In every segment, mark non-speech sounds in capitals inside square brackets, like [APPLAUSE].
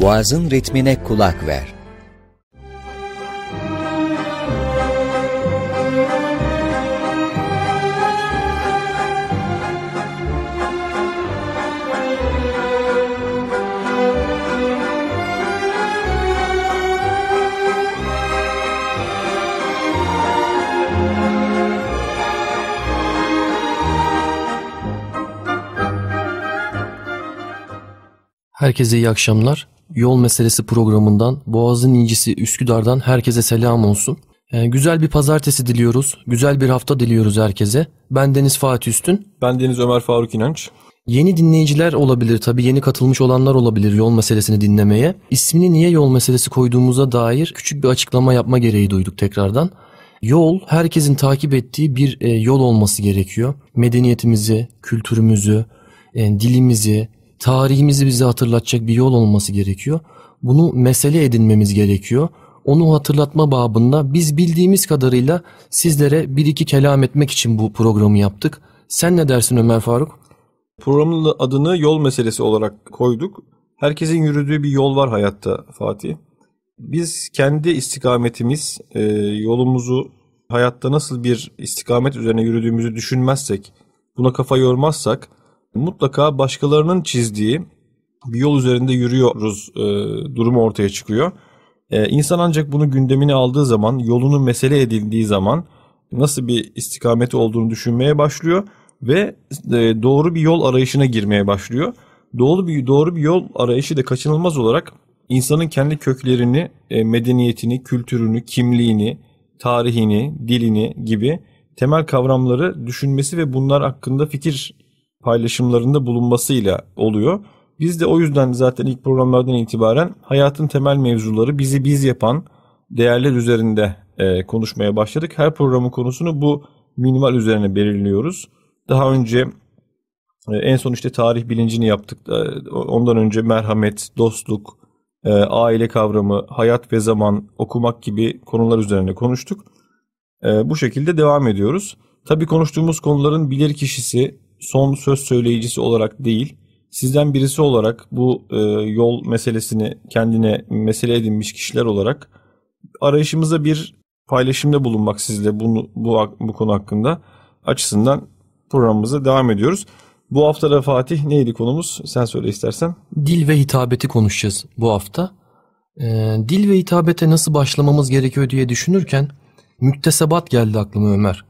Boğazın ritmine kulak ver. Herkese iyi akşamlar. Yol Meselesi programından Boğazın İncisi Üsküdar'dan herkese selam olsun. Ee, güzel bir pazartesi diliyoruz. Güzel bir hafta diliyoruz herkese. Ben Deniz Fatih Üstün. Ben Deniz Ömer Faruk İnanç. Yeni dinleyiciler olabilir tabii yeni katılmış olanlar olabilir yol meselesini dinlemeye. İsmini niye yol meselesi koyduğumuza dair küçük bir açıklama yapma gereği duyduk tekrardan. Yol herkesin takip ettiği bir e, yol olması gerekiyor. Medeniyetimizi, kültürümüzü, e, dilimizi, tarihimizi bize hatırlatacak bir yol olması gerekiyor. Bunu mesele edinmemiz gerekiyor. Onu hatırlatma babında biz bildiğimiz kadarıyla sizlere bir iki kelam etmek için bu programı yaptık. Sen ne dersin Ömer Faruk? Programın adını yol meselesi olarak koyduk. Herkesin yürüdüğü bir yol var hayatta Fatih. Biz kendi istikametimiz, e, yolumuzu hayatta nasıl bir istikamet üzerine yürüdüğümüzü düşünmezsek, buna kafa yormazsak mutlaka başkalarının çizdiği bir yol üzerinde yürüyoruz e, durumu ortaya çıkıyor. E, insan ancak bunu gündemine aldığı zaman, yolunu mesele edildiği zaman nasıl bir istikameti olduğunu düşünmeye başlıyor ve e, doğru bir yol arayışına girmeye başlıyor. Doğru bir doğru bir yol arayışı da kaçınılmaz olarak insanın kendi köklerini, e, medeniyetini, kültürünü, kimliğini, tarihini, dilini gibi temel kavramları düşünmesi ve bunlar hakkında fikir paylaşımlarında bulunmasıyla oluyor. Biz de o yüzden zaten ilk programlardan itibaren hayatın temel mevzuları bizi biz yapan değerler üzerinde e, konuşmaya başladık. Her programın konusunu bu minimal üzerine belirliyoruz. Daha önce e, en son işte tarih bilincini yaptık. E, ondan önce merhamet, dostluk, e, aile kavramı, hayat ve zaman, okumak gibi konular üzerine konuştuk. E, bu şekilde devam ediyoruz. Tabii konuştuğumuz konuların bilir kişisi, son söz söyleyicisi olarak değil, sizden birisi olarak bu e, yol meselesini kendine mesele edinmiş kişiler olarak arayışımıza bir paylaşımda bulunmak sizle bunu, bu, bu konu hakkında açısından programımıza devam ediyoruz. Bu hafta da Fatih neydi konumuz? Sen söyle istersen. Dil ve hitabeti konuşacağız bu hafta. Ee, dil ve hitabete nasıl başlamamız gerekiyor diye düşünürken müktesebat geldi aklıma Ömer.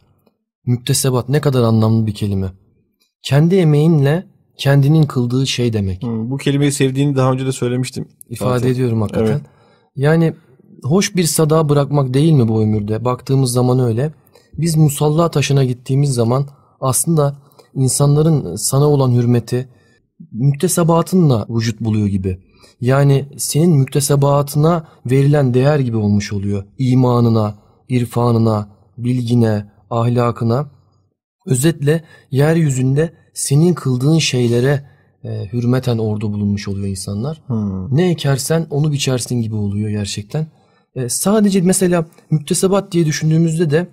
Müktesebat ne kadar anlamlı bir kelime. Kendi emeğinle kendinin kıldığı şey demek. Hmm, bu kelimeyi sevdiğini daha önce de söylemiştim. İfade Fatih. ediyorum hakikaten. Evet. Yani hoş bir sada bırakmak değil mi bu ömürde? Baktığımız zaman öyle. Biz musalla taşına gittiğimiz zaman aslında insanların sana olan hürmeti müktesebatınla vücut buluyor gibi. Yani senin müktesebatına verilen değer gibi olmuş oluyor. İmanına, irfanına, bilgine, ahlakına. Özetle yeryüzünde senin kıldığın şeylere e, hürmeten orada bulunmuş oluyor insanlar. Hmm. Ne ekersen onu biçersin gibi oluyor gerçekten. E, sadece mesela müktesebat diye düşündüğümüzde de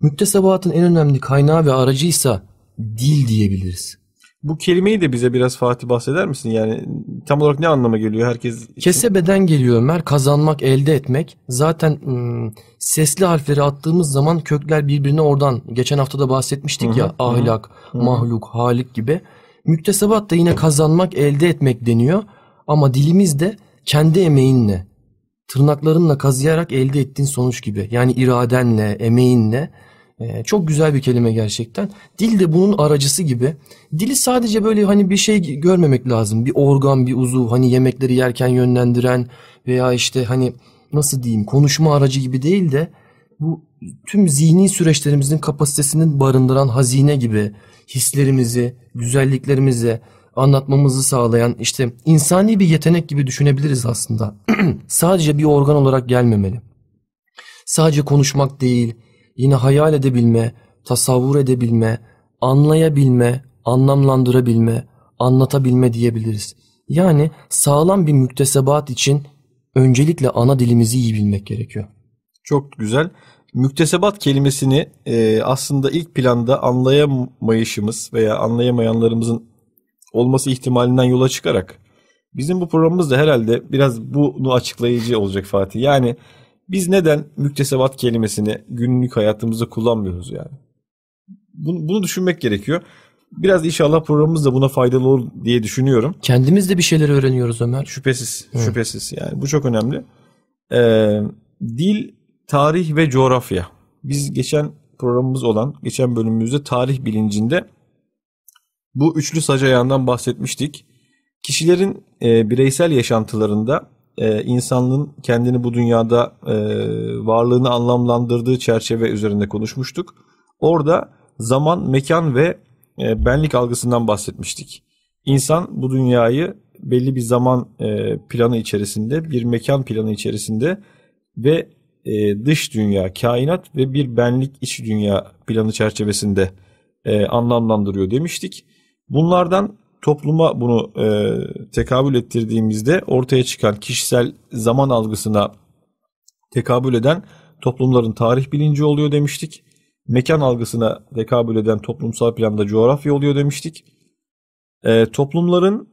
müktesebatın en önemli kaynağı ve aracıysa dil diyebiliriz. Bu kelimeyi de bize biraz Fatih bahseder misin? Yani tam olarak ne anlama geliyor herkes için? Kesebeden geliyor Ömer. Kazanmak, elde etmek. Zaten ım, sesli harfleri attığımız zaman kökler birbirine oradan. Geçen hafta da bahsetmiştik Hı-hı. ya. Ahlak, Hı-hı. mahluk, halik gibi. Müktesebat da yine kazanmak, elde etmek deniyor. Ama dilimiz de kendi emeğinle, tırnaklarınla kazıyarak elde ettiğin sonuç gibi. Yani iradenle, emeğinle çok güzel bir kelime gerçekten. Dil de bunun aracısı gibi. Dili sadece böyle hani bir şey görmemek lazım. Bir organ, bir uzuv hani yemekleri yerken yönlendiren veya işte hani nasıl diyeyim konuşma aracı gibi değil de bu tüm zihni süreçlerimizin kapasitesinin barındıran hazine gibi hislerimizi, güzelliklerimizi anlatmamızı sağlayan işte insani bir yetenek gibi düşünebiliriz aslında. [CLEARS THROAT] Sadece bir organ olarak gelmemeli. Sadece konuşmak değil, yine hayal edebilme, tasavvur edebilme, anlayabilme, anlamlandırabilme, anlatabilme diyebiliriz. Yani sağlam bir müktesebat için öncelikle ana dilimizi iyi bilmek gerekiyor. Çok güzel. Müktesebat kelimesini e, aslında ilk planda anlayamayışımız veya anlayamayanlarımızın olması ihtimalinden yola çıkarak Bizim bu programımız da herhalde biraz bunu açıklayıcı olacak Fatih. Yani biz neden müktesebat kelimesini günlük hayatımızda kullanmıyoruz yani? Bunu, bunu düşünmek gerekiyor. Biraz inşallah programımız da buna faydalı olur diye düşünüyorum. Kendimiz de bir şeyler öğreniyoruz Ömer. Şüphesiz, Hı. şüphesiz yani bu çok önemli. Ee, dil, tarih ve coğrafya. Biz geçen programımız olan, geçen bölümümüzde tarih bilincinde bu üçlü sac ayağından bahsetmiştik. Kişilerin e, bireysel yaşantılarında e, insanlığın kendini bu dünyada e, varlığını anlamlandırdığı çerçeve üzerinde konuşmuştuk. Orada zaman, mekan ve e, benlik algısından bahsetmiştik. İnsan bu dünyayı belli bir zaman e, planı içerisinde, bir mekan planı içerisinde ve e, dış dünya, kainat ve bir benlik iç dünya planı çerçevesinde e, anlamlandırıyor demiştik. Bunlardan topluma bunu e, tekabül ettirdiğimizde ortaya çıkan kişisel zaman algısına tekabül eden toplumların tarih bilinci oluyor demiştik. Mekan algısına tekabül eden toplumsal planda coğrafya oluyor demiştik. E, toplumların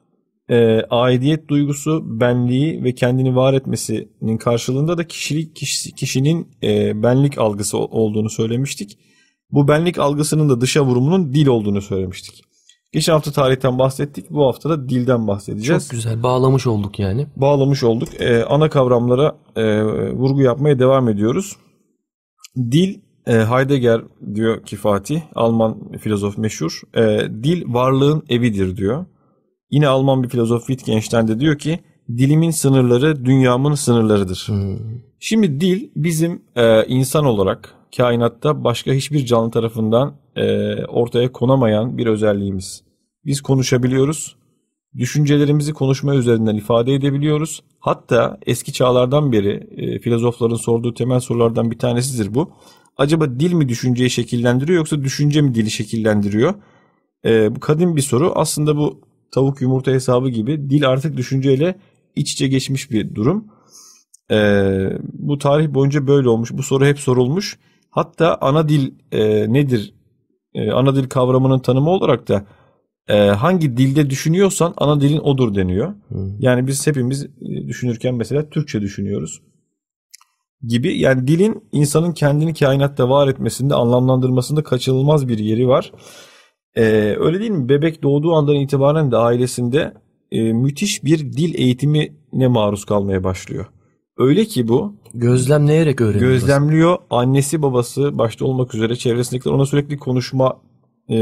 e, aidiyet duygusu, benliği ve kendini var etmesinin karşılığında da kişilik kişi, kişinin e, benlik algısı olduğunu söylemiştik. Bu benlik algısının da dışa vurumunun dil olduğunu söylemiştik. Geçen hafta tarihten bahsettik. Bu hafta da dilden bahsedeceğiz. Çok güzel. Bağlamış olduk yani. Bağlamış olduk. Ee, ana kavramlara e, vurgu yapmaya devam ediyoruz. Dil e, Heidegger diyor ki Fatih, Alman filozof meşhur. E, dil varlığın evidir diyor. Yine Alman bir filozof Wittgenstein de diyor ki dilimin sınırları dünyamın sınırlarıdır. Hmm. Şimdi dil bizim e, insan olarak kainatta başka hiçbir canlı tarafından e, ortaya konamayan bir özelliğimiz. Biz konuşabiliyoruz. Düşüncelerimizi konuşma üzerinden ifade edebiliyoruz. Hatta eski çağlardan beri e, filozofların sorduğu temel sorulardan bir tanesidir bu. Acaba dil mi düşünceyi şekillendiriyor yoksa düşünce mi dili şekillendiriyor? E, bu kadim bir soru. Aslında bu tavuk yumurta hesabı gibi dil artık düşünceyle iç içe geçmiş bir durum. E, bu tarih boyunca böyle olmuş. Bu soru hep sorulmuş. Hatta ana dil e, nedir? E, ana dil kavramının tanımı olarak da e, hangi dilde düşünüyorsan ana dilin odur deniyor. Hmm. Yani biz hepimiz e, düşünürken mesela Türkçe düşünüyoruz gibi. Yani dilin insanın kendini kainatta var etmesinde, anlamlandırmasında kaçınılmaz bir yeri var. Ee, öyle değil mi? Bebek doğduğu andan itibaren de ailesinde e, müthiş bir dil eğitimine maruz kalmaya başlıyor. Öyle ki bu gözlemleyerek öğreniyor. Gözlemliyor. Annesi babası başta olmak üzere çevresindekiler ona sürekli konuşma e,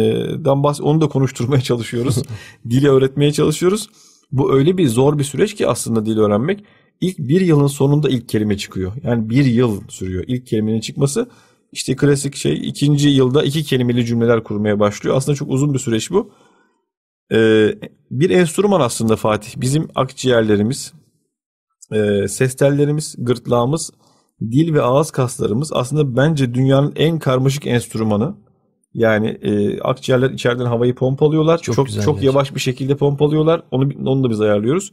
dan bahs onu da konuşturmaya çalışıyoruz. [LAUGHS] Dili öğretmeye çalışıyoruz. Bu öyle bir zor bir süreç ki aslında dil öğrenmek. İlk bir yılın sonunda ilk kelime çıkıyor. Yani bir yıl sürüyor ilk kelimenin çıkması. İşte klasik şey ikinci yılda iki kelimeli cümleler kurmaya başlıyor. Aslında çok uzun bir süreç bu. Ee, bir enstrüman aslında Fatih. Bizim akciğerlerimiz, e, ses tellerimiz, gırtlağımız, dil ve ağız kaslarımız aslında bence dünyanın en karmaşık enstrümanı. Yani e, akciğerler içeriden havayı pompalıyorlar. Çok çok, çok yavaş bir şekilde pompalıyorlar. Onu onu da biz ayarlıyoruz.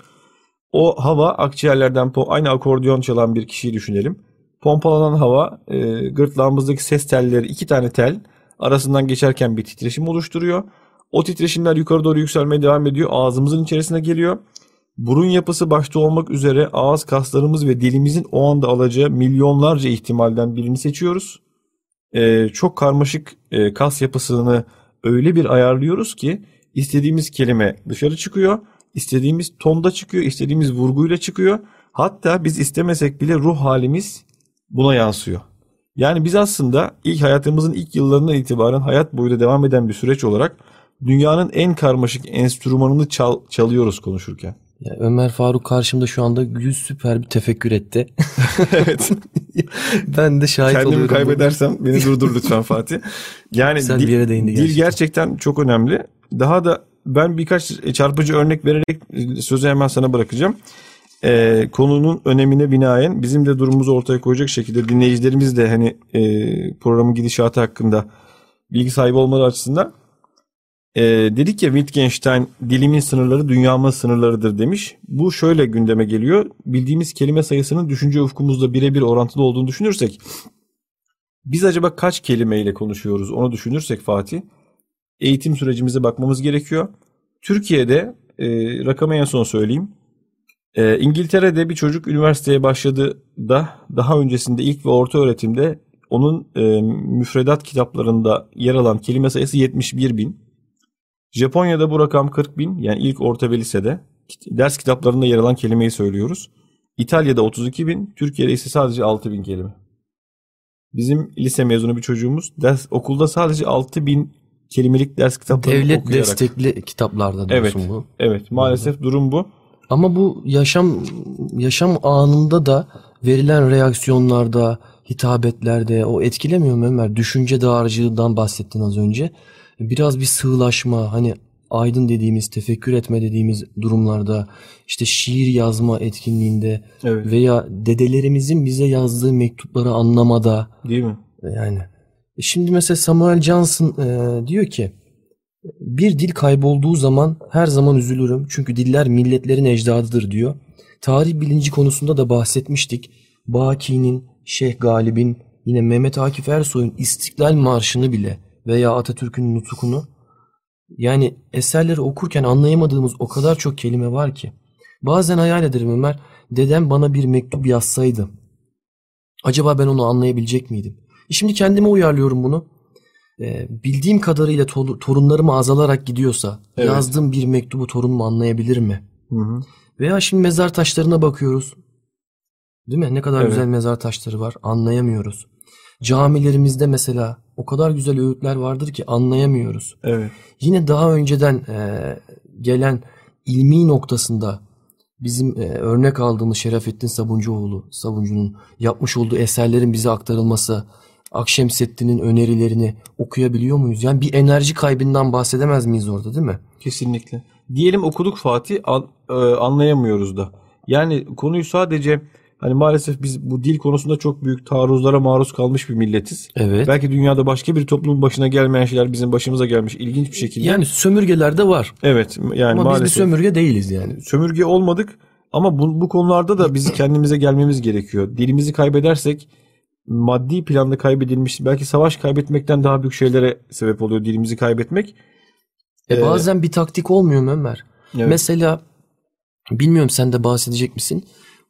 O hava akciğerlerden aynı akordeon çalan bir kişiyi düşünelim. Pompalanan hava e, gırtlağımızdaki ses telleri iki tane tel arasından geçerken bir titreşim oluşturuyor. O titreşimler yukarı doğru yükselmeye devam ediyor. Ağzımızın içerisine geliyor. Burun yapısı başta olmak üzere ağız kaslarımız ve dilimizin o anda alacağı milyonlarca ihtimalden birini seçiyoruz. Ee, çok karmaşık e, kas yapısını öyle bir ayarlıyoruz ki istediğimiz kelime dışarı çıkıyor, istediğimiz tonda çıkıyor, istediğimiz vurguyla çıkıyor. Hatta biz istemesek bile ruh halimiz buna yansıyor. Yani biz aslında ilk hayatımızın ilk yıllarından itibaren hayat boyu da devam eden bir süreç olarak dünyanın en karmaşık enstrümanını çal, çalıyoruz konuşurken. Ya Ömer Faruk karşımda şu anda yüz süper bir tefekkür etti. [LAUGHS] evet. [LAUGHS] ben de şahit Kendimi oluyorum. Kendimi kaybedersem beni durdur lütfen Fatih. Yani Sen dil, bir yere değindi gerçekten. dil gerçekten çok önemli. Daha da ben birkaç çarpıcı örnek vererek sözü hemen sana bırakacağım. Ee, konunun önemine binaen bizim de durumumuzu ortaya koyacak şekilde dinleyicilerimiz de hani e, programın gidişatı hakkında bilgi sahibi olmaları açısından e, dedik ya Wittgenstein dilimin sınırları dünyamın sınırlarıdır demiş. Bu şöyle gündeme geliyor. Bildiğimiz kelime sayısının düşünce ufkumuzda birebir orantılı olduğunu düşünürsek biz acaba kaç kelimeyle konuşuyoruz onu düşünürsek Fatih eğitim sürecimize bakmamız gerekiyor. Türkiye'de e, rakamı en son söyleyeyim. Ee, İngiltere'de bir çocuk üniversiteye başladı da daha öncesinde ilk ve orta öğretimde onun e, müfredat kitaplarında yer alan kelime sayısı 71 bin. Japonya'da bu rakam 40 bin yani ilk orta ve lisede ders kitaplarında yer alan kelimeyi söylüyoruz. İtalya'da 32 bin, Türkiye'de ise sadece 6 bin kelime. Bizim lise mezunu bir çocuğumuz ders okulda sadece 6 bin kelimelik ders kitapları Devlet okuyarak. destekli kitaplarda Evet, bu. evet maalesef durum bu. Ama bu yaşam yaşam anında da verilen reaksiyonlarda, hitabetlerde o etkilemiyor mu Ömer? Düşünce dağarcığından bahsettin az önce. Biraz bir sığlaşma hani aydın dediğimiz, tefekkür etme dediğimiz durumlarda işte şiir yazma etkinliğinde Evet. veya dedelerimizin bize yazdığı mektupları anlamada Değil mi? yani. E Şimdi mesela Samuel Johnson e, diyor ki bir dil kaybolduğu zaman her zaman üzülürüm. Çünkü diller milletlerin ecdadıdır diyor. Tarih bilinci konusunda da bahsetmiştik. Baki'nin, Şeyh Galip'in, yine Mehmet Akif Ersoy'un İstiklal Marşı'nı bile veya Atatürk'ün nutukunu yani eserleri okurken anlayamadığımız o kadar çok kelime var ki. Bazen hayal ederim Ömer, dedem bana bir mektup yazsaydı. Acaba ben onu anlayabilecek miydim? E Şimdi kendime uyarlıyorum bunu. Ee, bildiğim kadarıyla to- torunlarım azalarak gidiyorsa Evet. yazdığım bir mektubu torunum anlayabilir mi? Hı hı. Veya şimdi mezar taşlarına bakıyoruz. Değil mi? Ne kadar Evet. güzel mezar taşları var. Anlayamıyoruz. Camilerimizde mesela o kadar güzel öğütler vardır ki anlayamıyoruz. Evet. Yine daha önceden e, gelen ilmi noktasında bizim e, örnek aldığımız Şerafettin Sabuncuoğlu, Sabuncu'nun yapmış olduğu eserlerin bize aktarılması, Akşemseddin'in önerilerini okuyabiliyor muyuz? Yani bir enerji kaybından bahsedemez miyiz orada değil mi? Kesinlikle. Diyelim okuduk Fatih an- e, anlayamıyoruz da. Yani konuyu sadece hani maalesef biz bu dil konusunda çok büyük taarruzlara maruz kalmış bir milletiz. Evet. Belki dünyada başka bir toplumun başına gelmeyen şeyler bizim başımıza gelmiş ilginç bir şekilde. Yani sömürgelerde var. evet yani Ama biz maalesef. bir sömürge değiliz yani. sömürge olmadık ama bu, bu konularda da biz kendimize gelmemiz gerekiyor. Dilimizi kaybedersek maddi planda kaybedilmiş belki savaş kaybetmekten daha büyük şeylere sebep oluyor dilimizi kaybetmek. E Ee, bazen bir taktik olmuyor mu Ömer? Evet. Mesela bilmiyorum sen de bahsedecek misin?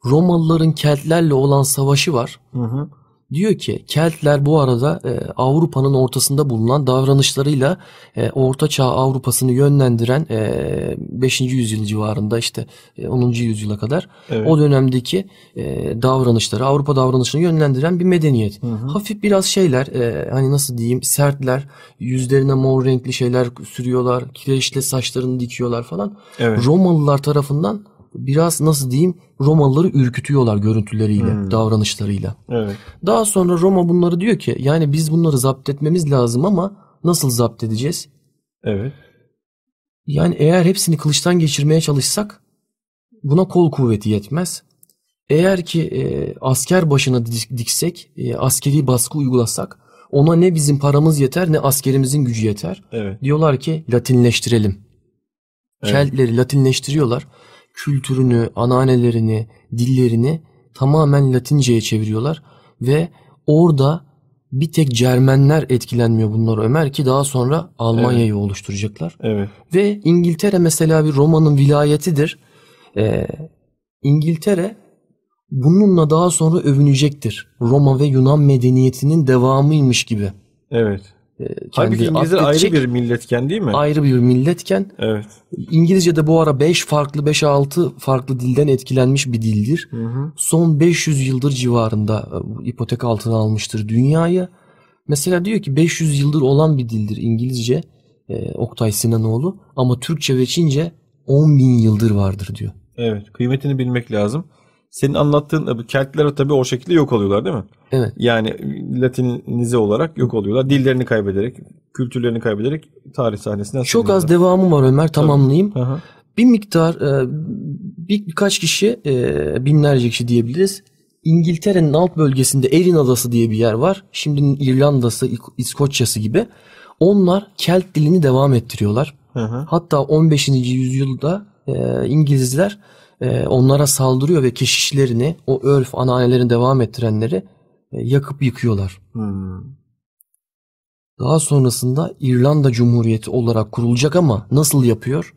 Romalıların Keltlerle olan savaşı var. Hı hı. Diyor ki Keltler bu arada e, Avrupa'nın ortasında bulunan davranışlarıyla e, Orta Çağ Avrupa'sını yönlendiren e, 5. yüzyıl civarında işte e, 10. yüzyıla kadar Evet. o dönemdeki e, davranışları Avrupa davranışını yönlendiren bir medeniyet. Hafif biraz şeyler e, hani nasıl diyeyim sertler yüzlerine mor renkli şeyler sürüyorlar kireçle saçlarını dikiyorlar falan. Evet. Romalılar tarafından biraz nasıl diyeyim Romalıları ürkütüyorlar görüntüleriyle Hmm. davranışlarıyla. Evet. Daha sonra Roma bunları diyor ki yani biz bunları zapt etmemiz lazım ama nasıl zapt edeceğiz? Evet. Yani eğer hepsini kılıçtan geçirmeye çalışsak buna kol kuvveti yetmez. Eğer ki e, asker başına dik- diksek, e, askeri baskı uygulasak ona ne bizim paramız yeter ne askerimizin gücü yeter. Evet. Diyorlar ki Latinleştirelim. Evet. Keltleri Latinleştiriyorlar. Kültürünü, ananelerini, dillerini tamamen Latince'ye çeviriyorlar ve orada bir tek Cermenler etkilenmiyor bunlar Ömer ki daha sonra Almanya'yı oluşturacaklar. Evet. Ve İngiltere mesela bir Roma'nın vilayetidir. Ee, İngiltere bununla daha sonra övünecektir. Roma ve Yunan medeniyetinin devamıymış gibi. Evet. Ee, kendi İngilizler ayrı bir milletken değil mi? ayrı bir milletken Evet. İngilizce'de bu ara 5 farklı 5-6 farklı dilden etkilenmiş bir dildir. Hı hı. Son 500 yıldır civarında e, ipotek altına almıştır dünyayı. Mesela diyor ki 500 yıldır olan bir dildir İngilizce e, Oktay Sinanoğlu ama Türkçe ve Çince 10 bin yıldır vardır diyor. Evet. Kıymetini bilmek lazım. Senin anlattığın bu Keltler tabii o şekilde yok oluyorlar değil mi? Evet. Yani Latinize olarak yok oluyorlar. Dillerini kaybederek, kültürlerini kaybederek tarih sahnesinden Çok az siliniyorlar. devamı var Ömer tamamlayayım. Hı hı. Bir miktar e, bir, birkaç kişi e, binlerce kişi diyebiliriz. İngiltere'nin alt bölgesinde Erin Adası diye bir yer var. Şimdi İrlanda'sı, İskoçya'sı gibi. Onlar Kelt dilini devam ettiriyorlar. Hı hı. Hatta 15. yüzyılda e, İngilizler e, onlara saldırıyor ve keşişlerini, o örf ananelerini devam ettirenleri e, yakıp yıkıyorlar. Hmm. Daha sonrasında İrlanda Cumhuriyeti olarak kurulacak ama nasıl yapıyor?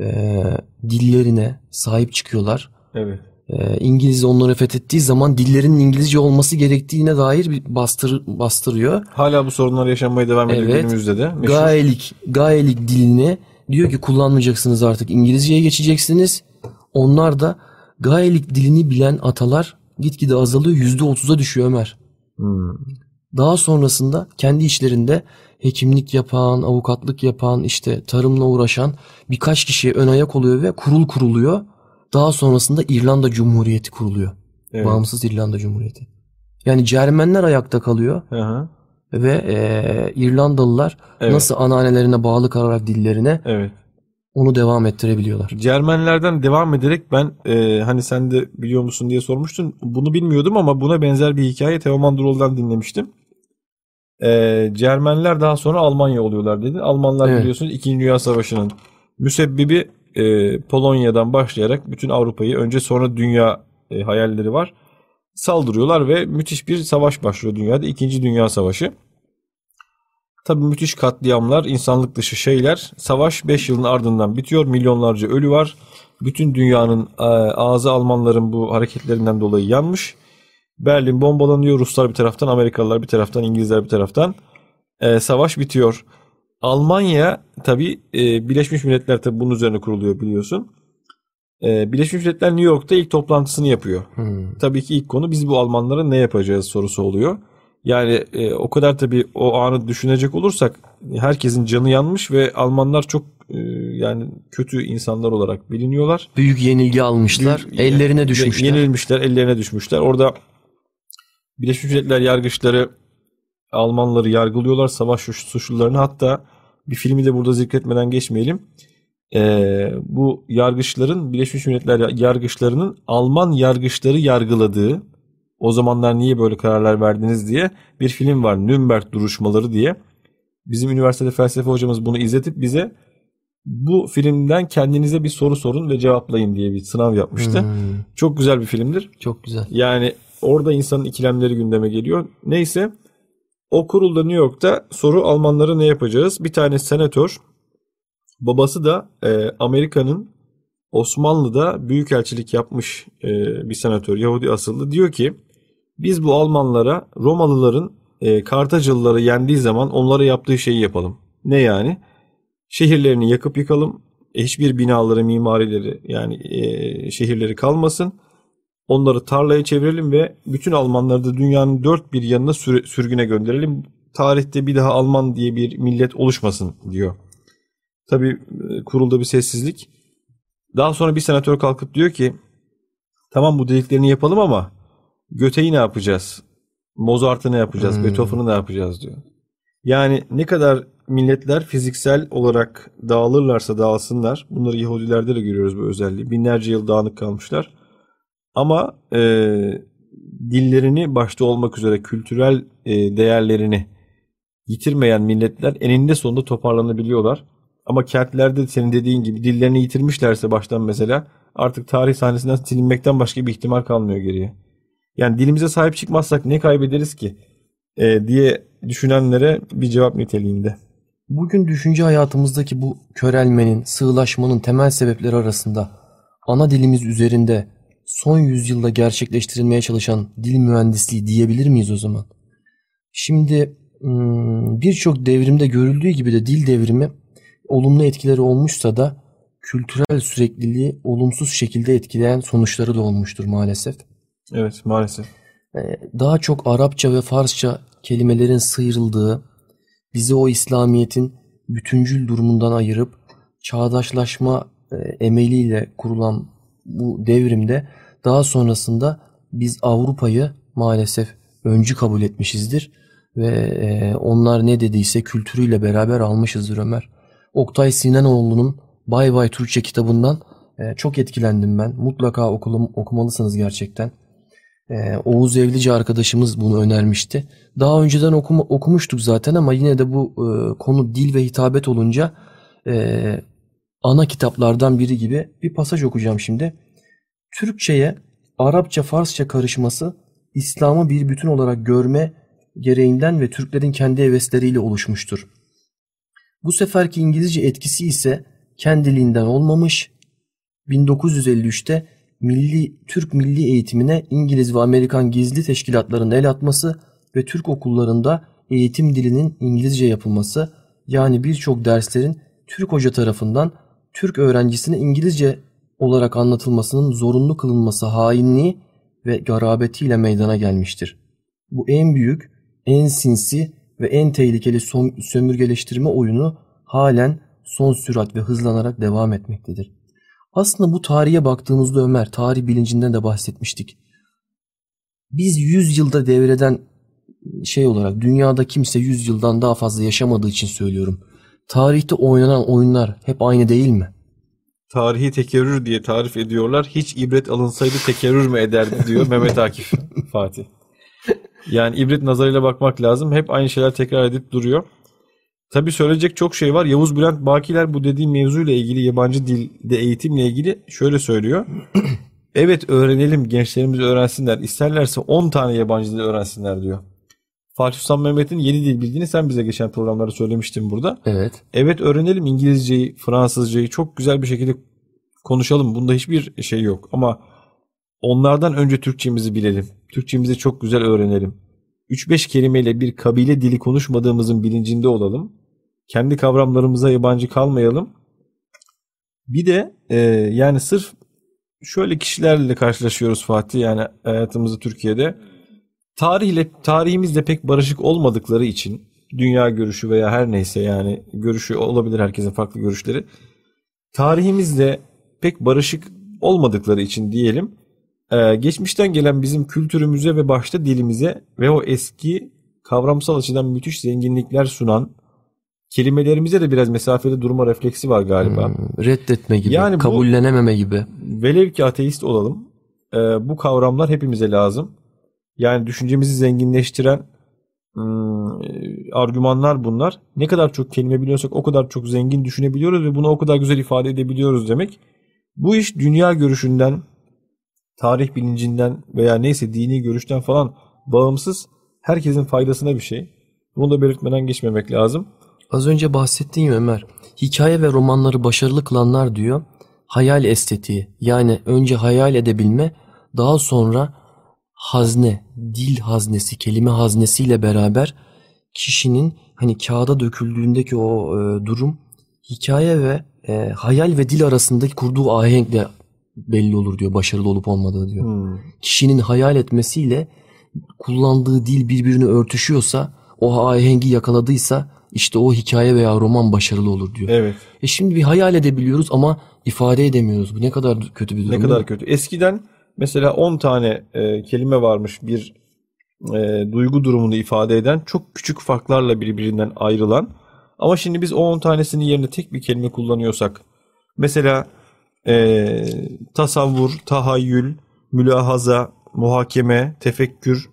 Ee, dillerine sahip çıkıyorlar. Evet. Ee, İngiliz onları fethettiği zaman dillerinin İngilizce olması gerektiğine dair bir bastır, bastırıyor. Hala bu sorunlar yaşanmaya devam ediyor Evet. günümüzde de. Meşhur. Gaelik, Gaelik dilini diyor ki kullanmayacaksınız artık İngilizceye geçeceksiniz. Onlar da Gaelik dilini bilen atalar gitgide azalıyor %30'a düşüyor Ömer. Hmm. Daha sonrasında kendi işlerinde hekimlik yapan, avukatlık yapan, işte tarımla uğraşan birkaç kişi ön ayak oluyor ve kurul kuruluyor. Daha sonrasında İrlanda Cumhuriyeti kuruluyor. Evet. Bağımsız İrlanda Cumhuriyeti. Yani Cermenler ayakta kalıyor hı. ve eee, İrlandalılar Evet. nasıl ananelerine bağlı kalarak dillerine Evet. Onu devam ettirebiliyorlar. Cermenlerden devam ederek ben e, hani sen de biliyor musun diye sormuştun. Bunu bilmiyordum ama buna benzer bir hikaye Teoman Durol'dan dinlemiştim. E, Cermenler daha sonra Almanya oluyorlar dedi. Almanlar Evet. biliyorsunuz 2. Dünya Savaşı'nın müsebbibi e, Polonya'dan başlayarak bütün Avrupa'yı önce sonra dünya e, hayalleri var. Saldırıyorlar ve müthiş bir savaş başlıyor dünyada. 2. Dünya Savaşı. Tabii müthiş katliamlar, insanlık dışı şeyler. Savaş 5 yılın ardından bitiyor. Milyonlarca ölü var. Bütün dünyanın e, ağzı Almanların bu hareketlerinden dolayı yanmış. Berlin bombalanıyor. Ruslar bir taraftan, Amerikalılar bir taraftan, İngilizler bir taraftan. E, savaş bitiyor. Almanya tabii e, Birleşmiş Milletler tabii bunun üzerine kuruluyor biliyorsun. E, Birleşmiş Milletler New York'ta ilk toplantısını yapıyor. Hmm. Tabii ki ilk konu biz bu Almanlara ne yapacağız sorusu oluyor. Yani e, o kadar tabii o anı düşünecek olursak herkesin canı yanmış ve Almanlar çok e, yani kötü insanlar olarak biliniyorlar. Büyük yenilgi almışlar. Büyük- ellerine düşmüşler. Yenilmişler, ellerine düşmüşler. Orada Birleşmiş Milletler yargıçları Almanları yargılıyorlar savaş suç- suçlularını. Hatta bir filmi de burada zikretmeden geçmeyelim. Ee, bu yargıçların Birleşmiş Milletler yargıçlarının Alman yargıçları yargıladığı o zamanlar niye böyle kararlar verdiniz diye bir film var. Nürnberg duruşmaları diye. Bizim üniversitede felsefe hocamız bunu izletip bize bu filmden kendinize bir soru sorun ve cevaplayın diye bir sınav yapmıştı. Hmm. Çok güzel bir filmdir. Çok güzel. Yani orada insanın ikilemleri gündeme geliyor. Neyse o kurulda New York'ta soru Almanlara ne yapacağız? Bir tane senatör babası da e, Amerika'nın Osmanlı'da büyükelçilik yapmış e, bir senatör Yahudi asıllı diyor ki biz bu Almanlara Romalıların e, Kartacılıları yendiği zaman onlara yaptığı şeyi yapalım. Ne yani? Şehirlerini yakıp yıkalım. E, Hiçbir binaları, mimarileri yani e, şehirleri kalmasın. Onları tarlaya çevirelim ve bütün Almanları da dünyanın dört bir yanına süre- sürgüne gönderelim. Tarihte bir daha Alman diye bir millet oluşmasın diyor. Tabi kurulda bir sessizlik. Daha sonra bir senatör kalkıp diyor ki tamam bu dediklerini yapalım ama Göte'yi ne yapacağız? Mozart'ı ne yapacağız? Hmm. Beethoven'ı ne yapacağız diyor. Yani ne kadar milletler fiziksel olarak dağılırlarsa dağılsınlar. Bunları Yahudilerde de görüyoruz bu özelliği. Binlerce yıl dağınık kalmışlar. Ama e, dillerini başta olmak üzere kültürel e, değerlerini yitirmeyen milletler eninde sonunda toparlanabiliyorlar. Ama kentlerde senin dediğin gibi dillerini yitirmişlerse baştan mesela artık tarih sahnesinden silinmekten başka bir ihtimal kalmıyor geriye. Yani dilimize sahip çıkmazsak ne kaybederiz ki e, diye düşünenlere bir cevap niteliğinde. Bugün düşünce hayatımızdaki bu körelmenin, sığlaşmanın temel sebepleri arasında ana dilimiz üzerinde son yüzyılda gerçekleştirilmeye çalışan dil mühendisliği diyebilir miyiz o zaman? Şimdi hmm, birçok devrimde görüldüğü gibi de dil devrimi olumlu etkileri olmuşsa da kültürel sürekliliği olumsuz şekilde etkileyen sonuçları da olmuştur maalesef. Evet maalesef. Ee, daha çok Arapça ve Farsça kelimelerin sıyrıldığı, bizi o İslamiyet'in bütüncül durumundan ayırıp çağdaşlaşma e, emeliyle kurulan bu devrimde daha sonrasında biz Avrupa'yı maalesef öncü kabul etmişizdir ve e, onlar ne dediyse kültürüyle beraber almışızdır Ömer. Oktay Sinanoğlu'nun Bay Bay Türkçe kitabından e, çok etkilendim ben. Mutlaka okulum, okumalısınız gerçekten. Ee, Oğuz Evlici arkadaşımız bunu önermişti. Daha önceden okuma, okumuştuk zaten ama yine de bu e, konu dil ve hitabet olunca e, ana kitaplardan biri gibi bir pasaj okuyacağım şimdi. Türkçe'ye Arapça Farsça karışması İslam'ı bir bütün olarak görme gereğinden ve Türklerin kendi hevesleriyle oluşmuştur. Bu seferki İngilizce etkisi ise kendiliğinden olmamış. 1953'te milli Türk milli eğitimine İngiliz ve Amerikan gizli teşkilatların el atması ve Türk okullarında eğitim dilinin İngilizce yapılması yani birçok derslerin Türk hoca tarafından Türk öğrencisine İngilizce olarak anlatılmasının zorunlu kılınması hainliği ve garabetiyle meydana gelmiştir. Bu en büyük, en sinsi ve en tehlikeli sömürgeleştirme oyunu halen son sürat ve hızlanarak devam etmektedir. Aslında bu tarihe baktığımızda Ömer, tarih bilincinden de bahsetmiştik. Biz 100 yılda devreden şey olarak dünyada kimse 100 yıldan daha fazla yaşamadığı için söylüyorum. Tarihte oynanan oyunlar hep aynı değil mi? Tarihi tekerrür diye tarif ediyorlar. Hiç ibret alınsaydı tekerrür mü ederdi diyor Mehmet Akif [LAUGHS] Fatih. Yani ibret nazarıyla bakmak lazım. Hep aynı şeyler tekrar edip duruyor. Tabii söyleyecek çok şey var. Yavuz Bülent Bakiler bu dediğim mevzuyla ilgili yabancı dilde eğitimle ilgili şöyle söylüyor. [CLEARS THROAT] evet öğrenelim gençlerimiz öğrensinler. İsterlerse 10 tane yabancı dil öğrensinler diyor. Fatih Sultan Mehmet'in 7 dil bildiğini sen bize geçen programlarda söylemiştin burada. Evet. Evet öğrenelim İngilizceyi, Fransızcayı çok güzel bir şekilde konuşalım. Bunda hiçbir şey yok ama onlardan önce Türkçemizi bilelim. Türkçemizi çok güzel öğrenelim. 3-5 kelimeyle bir kabile dili konuşmadığımızın bilincinde olalım. Kendi kavramlarımıza yabancı kalmayalım. Bir de e, yani sırf şöyle kişilerle karşılaşıyoruz Fatih yani hayatımızı Türkiye'de tarihle tarihimizle pek barışık olmadıkları için dünya görüşü veya her neyse yani görüşü olabilir herkesin farklı görüşleri. Tarihimizle pek barışık olmadıkları için diyelim e, geçmişten gelen bizim kültürümüze ve başta dilimize ve o eski kavramsal açıdan müthiş zenginlikler sunan kelimelerimize de biraz mesafede durma refleksi var galiba. Hmm, reddetme gibi, yani kabullenememe gibi. Velev ki ateist olalım. E, bu kavramlar hepimize lazım. Yani düşüncemizi zenginleştiren hmm, argümanlar bunlar. Ne kadar çok kelime biliyorsak o kadar çok zengin düşünebiliyoruz ve bunu o kadar güzel ifade edebiliyoruz demek. Bu iş dünya görüşünden, tarih bilincinden veya neyse dini görüşten falan bağımsız herkesin faydasına bir şey. Bunu da belirtmeden geçmemek lazım. Az önce bahsettiğim Ömer, hikaye ve romanları başarılı kılanlar diyor, hayal estetiği yani önce hayal edebilme, daha sonra hazne, dil haznesi, kelime haznesiyle beraber kişinin hani kağıda döküldüğündeki o e, durum hikaye ve e, hayal ve dil arasındaki kurduğu ahenkle belli olur diyor başarılı olup olmadığı diyor. Hmm. Kişinin hayal etmesiyle kullandığı dil birbirine örtüşüyorsa o ahengi yakaladıysa işte o hikaye veya roman başarılı olur diyor. Evet. E şimdi bir hayal edebiliyoruz ama ifade edemiyoruz. Bu ne kadar kötü bir durum. Ne kadar kötü. Eskiden mesela 10 tane e, kelime varmış bir e, duygu durumunu ifade eden çok küçük farklarla birbirinden ayrılan ama şimdi biz o 10 tanesinin yerine tek bir kelime kullanıyorsak mesela e, tasavvur, tahayyül, mülahaza, muhakeme, tefekkür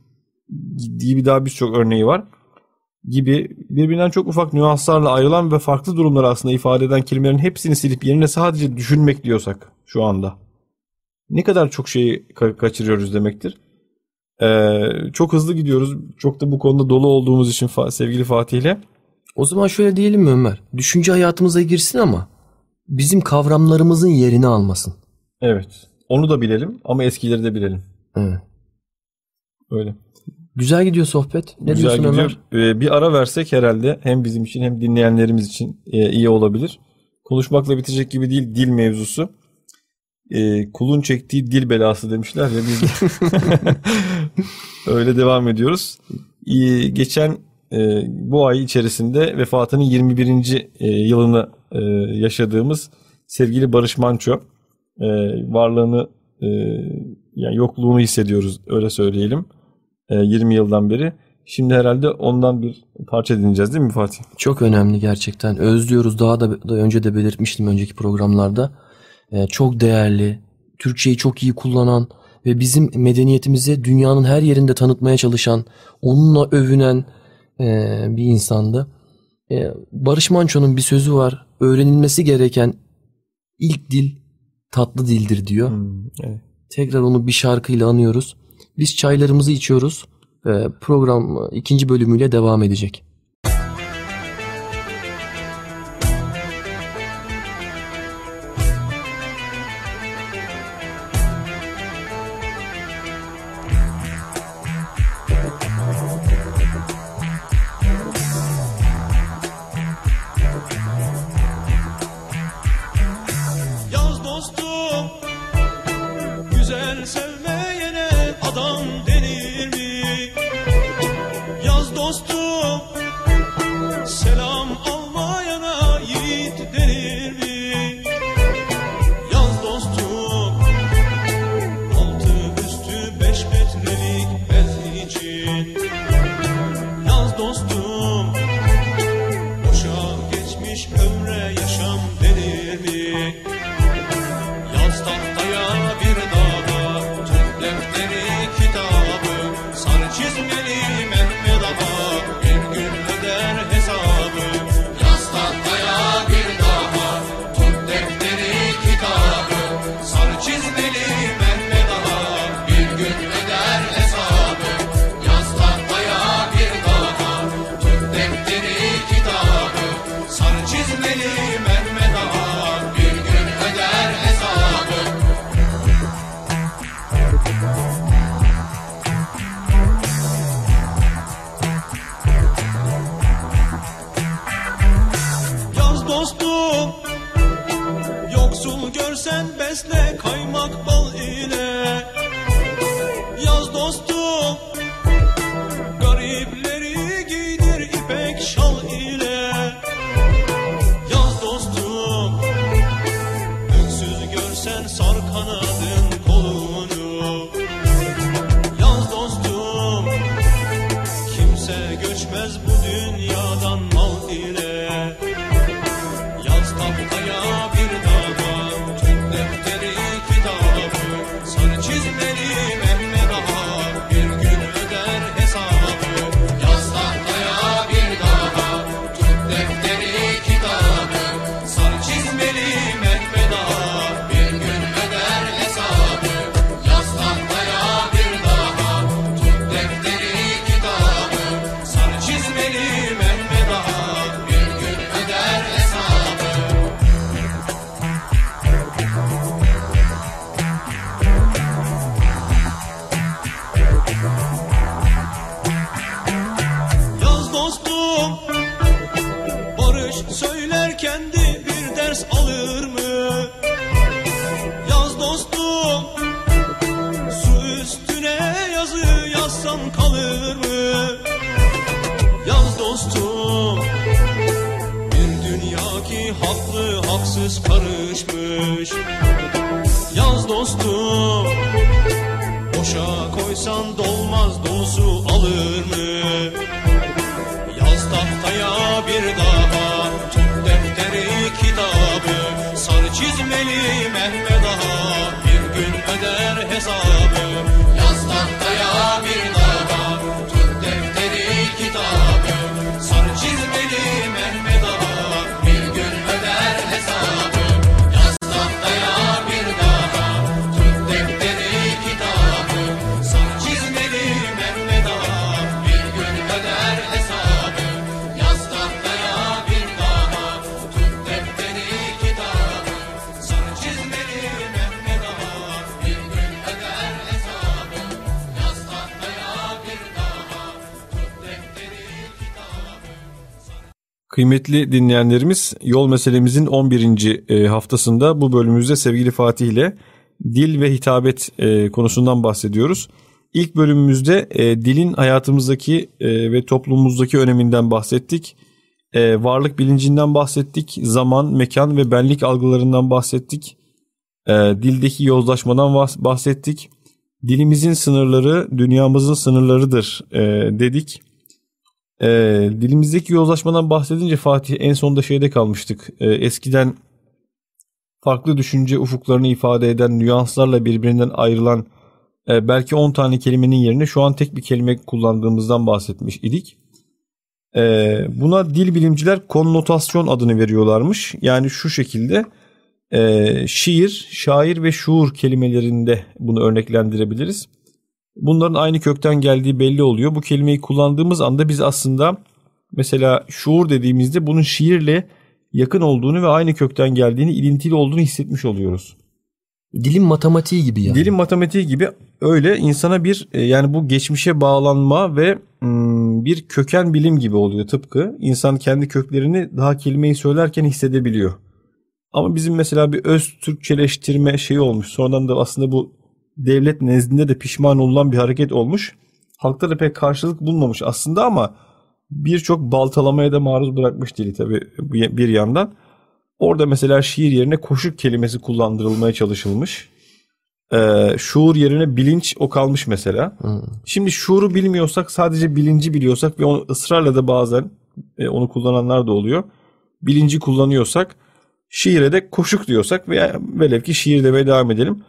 gibi daha birçok örneği var gibi birbirinden çok ufak nüanslarla ayrılan ve farklı durumları aslında ifade eden kelimelerin hepsini silip yerine sadece düşünmek diyorsak şu anda ne kadar çok şeyi ka- kaçırıyoruz demektir. Ee, çok hızlı gidiyoruz. Çok da bu konuda dolu olduğumuz için fa- sevgili Fatih ile. O zaman şöyle diyelim mi Ömer? Düşünce hayatımıza girsin ama bizim kavramlarımızın yerini almasın. Evet. Onu da bilelim ama eskileri de bilelim. Evet. Öyle. Güzel gidiyor sohbet. Ne Güzel diyorsun gidiyor. Ömer? Ee, bir ara versek herhalde hem bizim için hem dinleyenlerimiz için e, iyi olabilir. Konuşmakla bitecek gibi değil dil mevzusu. E, kulun çektiği dil belası demişler ya biz de [LAUGHS] öyle devam ediyoruz. E, geçen e, bu ay içerisinde vefatının 21. E, yılını e, yaşadığımız sevgili Barış Manço e, varlığını e, yani yokluğunu hissediyoruz öyle söyleyelim. E, 20 yıldan beri. Şimdi herhalde ondan bir parça dinleyeceğiz değil mi Fatih? Çok önemli gerçekten. Özlüyoruz. Daha da, da önce de belirtmiştim önceki programlarda. E, çok değerli, Türkçeyi çok iyi kullanan ve bizim medeniyetimizi dünyanın her yerinde tanıtmaya çalışan, onunla övünen e, bir insandı. E, Barış Manço'nun bir sözü var. Öğrenilmesi gereken ilk dil tatlı dildir diyor. Hmm, evet. Tekrar onu bir şarkıyla anıyoruz. Biz çaylarımızı içiyoruz. E, program ikinci bölümüyle devam edecek. Kıymetli dinleyenlerimiz yol meselemizin 11. e, haftasında bu bölümümüzde sevgili Fatih ile dil ve hitabet e, konusundan bahsediyoruz. İlk bölümümüzde e, dilin hayatımızdaki ve toplumumuzdaki öneminden bahsettik. Varlık bilincinden bahsettik. Zaman, mekan ve benlik algılarından bahsettik. Dildeki yozlaşmadan bahs- bahsettik. Dilimizin sınırları dünyamızın sınırlarıdır dedik. E, dilimizdeki yozlaşmadan bahsedince Fatih en sonda şeyde kalmıştık. E, eskiden farklı düşünce ufuklarını ifade eden nüanslarla birbirinden ayrılan e, belki 10 tane kelimenin yerine şu an tek bir kelime kullandığımızdan bahsetmiş idik. E, buna dil bilimciler konnotasyon adını veriyorlarmış. Yani şu şekilde e, şiir, şair ve şuur kelimelerinde bunu örneklendirebiliriz. Bunların aynı kökten geldiği belli oluyor. Bu kelimeyi kullandığımız anda biz aslında mesela şuur dediğimizde bunun şiirle yakın olduğunu ve aynı kökten geldiğini, ilintili olduğunu hissetmiş oluyoruz. Dilin matematiği gibi yani. Dilin matematiği gibi öyle insana bir e, yani bu geçmişe bağlanma ve mm, bir köken bilim gibi oluyor tıpkı. İnsan kendi köklerini daha kelimeyi söylerken hissedebiliyor. Ama bizim mesela bir öz Türkçeleştirme şeyi olmuş. Sonradan da aslında bu devlet nezdinde de pişman olunan bir hareket olmuş. Halkta da pek karşılık bulmamış aslında ama birçok baltalamaya da maruz bırakmış dili tabii bir yandan. Orada mesela şiir yerine koşuk kelimesi kullandırılmaya çalışılmış. Ee, şuur yerine bilinç o kalmış mesela. Hmm. Şimdi şuuru bilmiyorsak sadece bilinci biliyorsak ve onu ısrarla da bazen e, onu kullananlar da oluyor. Bilinci kullanıyorsak şiire de koşuk diyorsak veya velev ki şiir demeye devam edelim.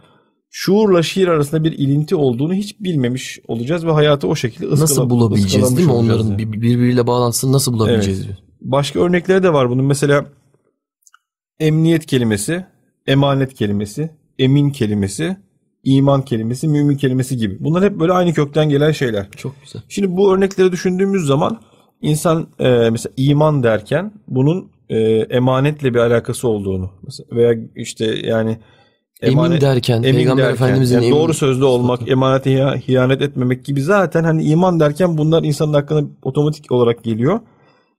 Şuurla şiir arasında bir ilinti olduğunu hiç bilmemiş olacağız ve hayatı o şekilde ıskala, Nasıl bulabileceğiz değil mi? Onların yani. bir- birbiriyle bağlantısını nasıl bulabileceğiz? Evet. Başka örnekleri de var bunun. Mesela emniyet kelimesi, emanet kelimesi, emin kelimesi, iman kelimesi, mümin kelimesi gibi. Bunlar hep böyle aynı kökten gelen şeyler. Çok güzel. Şimdi bu örnekleri düşündüğümüz zaman insan e, mesela iman derken bunun e, emanetle bir alakası olduğunu mesela veya işte yani Emin derken, emin Peygamber derken, Efendimizin yani emin- doğru sözlü olmak, emanete hiyanet etmemek gibi zaten hani iman derken bunlar insanın hakkında otomatik olarak geliyor.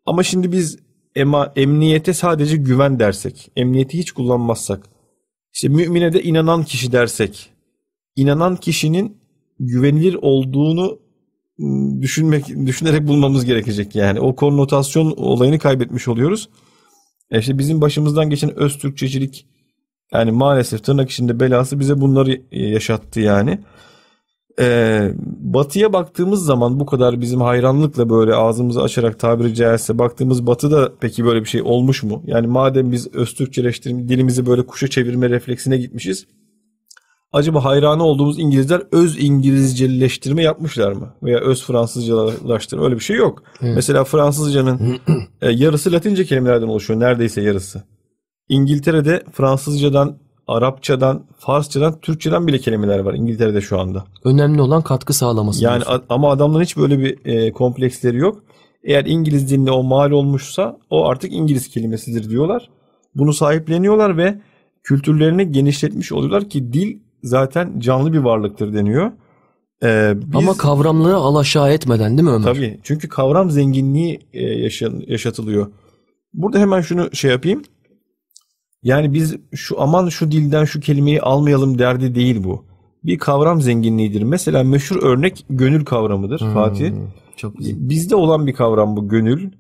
Ama şimdi biz ema, emniyete sadece güven dersek, emniyeti hiç kullanmazsak, işte mümine de inanan kişi dersek, inanan kişinin güvenilir olduğunu ım, düşünmek düşünerek bulmamız gerekecek yani. O konnotasyon olayını kaybetmiş oluyoruz. E işte bizim başımızdan geçen öz Türkçecilik yani maalesef tırnak içinde belası bize bunları yaşattı yani. Ee, batıya baktığımız zaman bu kadar bizim hayranlıkla böyle ağzımızı açarak tabiri caizse baktığımız batıda peki böyle bir şey olmuş mu? Yani madem biz Öztürkçeleştirme dilimizi böyle kuşa çevirme refleksine gitmişiz. Acaba hayranı olduğumuz İngilizler öz İngilizceleştirme yapmışlar mı? Veya öz Fransızcalaştırma öyle bir şey yok. Mesela Fransızcanın [CLEARS THROAT] e, yarısı Latince kelimelerden oluşuyor neredeyse yarısı. İngiltere'de Fransızcadan, Arapçadan, Farsçadan, Türkçeden bile kelimeler var İngiltere'de şu anda. Önemli olan katkı sağlaması. Yani diyorsun. ama adamların hiç böyle bir e, kompleksleri yok. Eğer İngiliz diline o mal olmuşsa o artık İngiliz kelimesidir diyorlar. Bunu sahipleniyorlar ve kültürlerini genişletmiş oluyorlar ki dil zaten canlı bir varlıktır deniyor. Ee, biz, Ama kavramları alaşağı etmeden değil mi Ömer? Tabii. Çünkü kavram zenginliği e, yaşatılıyor. Burada hemen şunu şey yapayım. Yani biz şu aman şu dilden şu kelimeyi almayalım derdi değil bu. Bir kavram zenginliğidir. Mesela meşhur örnek gönül kavramıdır Fatih. Çok güzel. Bizde olan bir kavram bu gönül.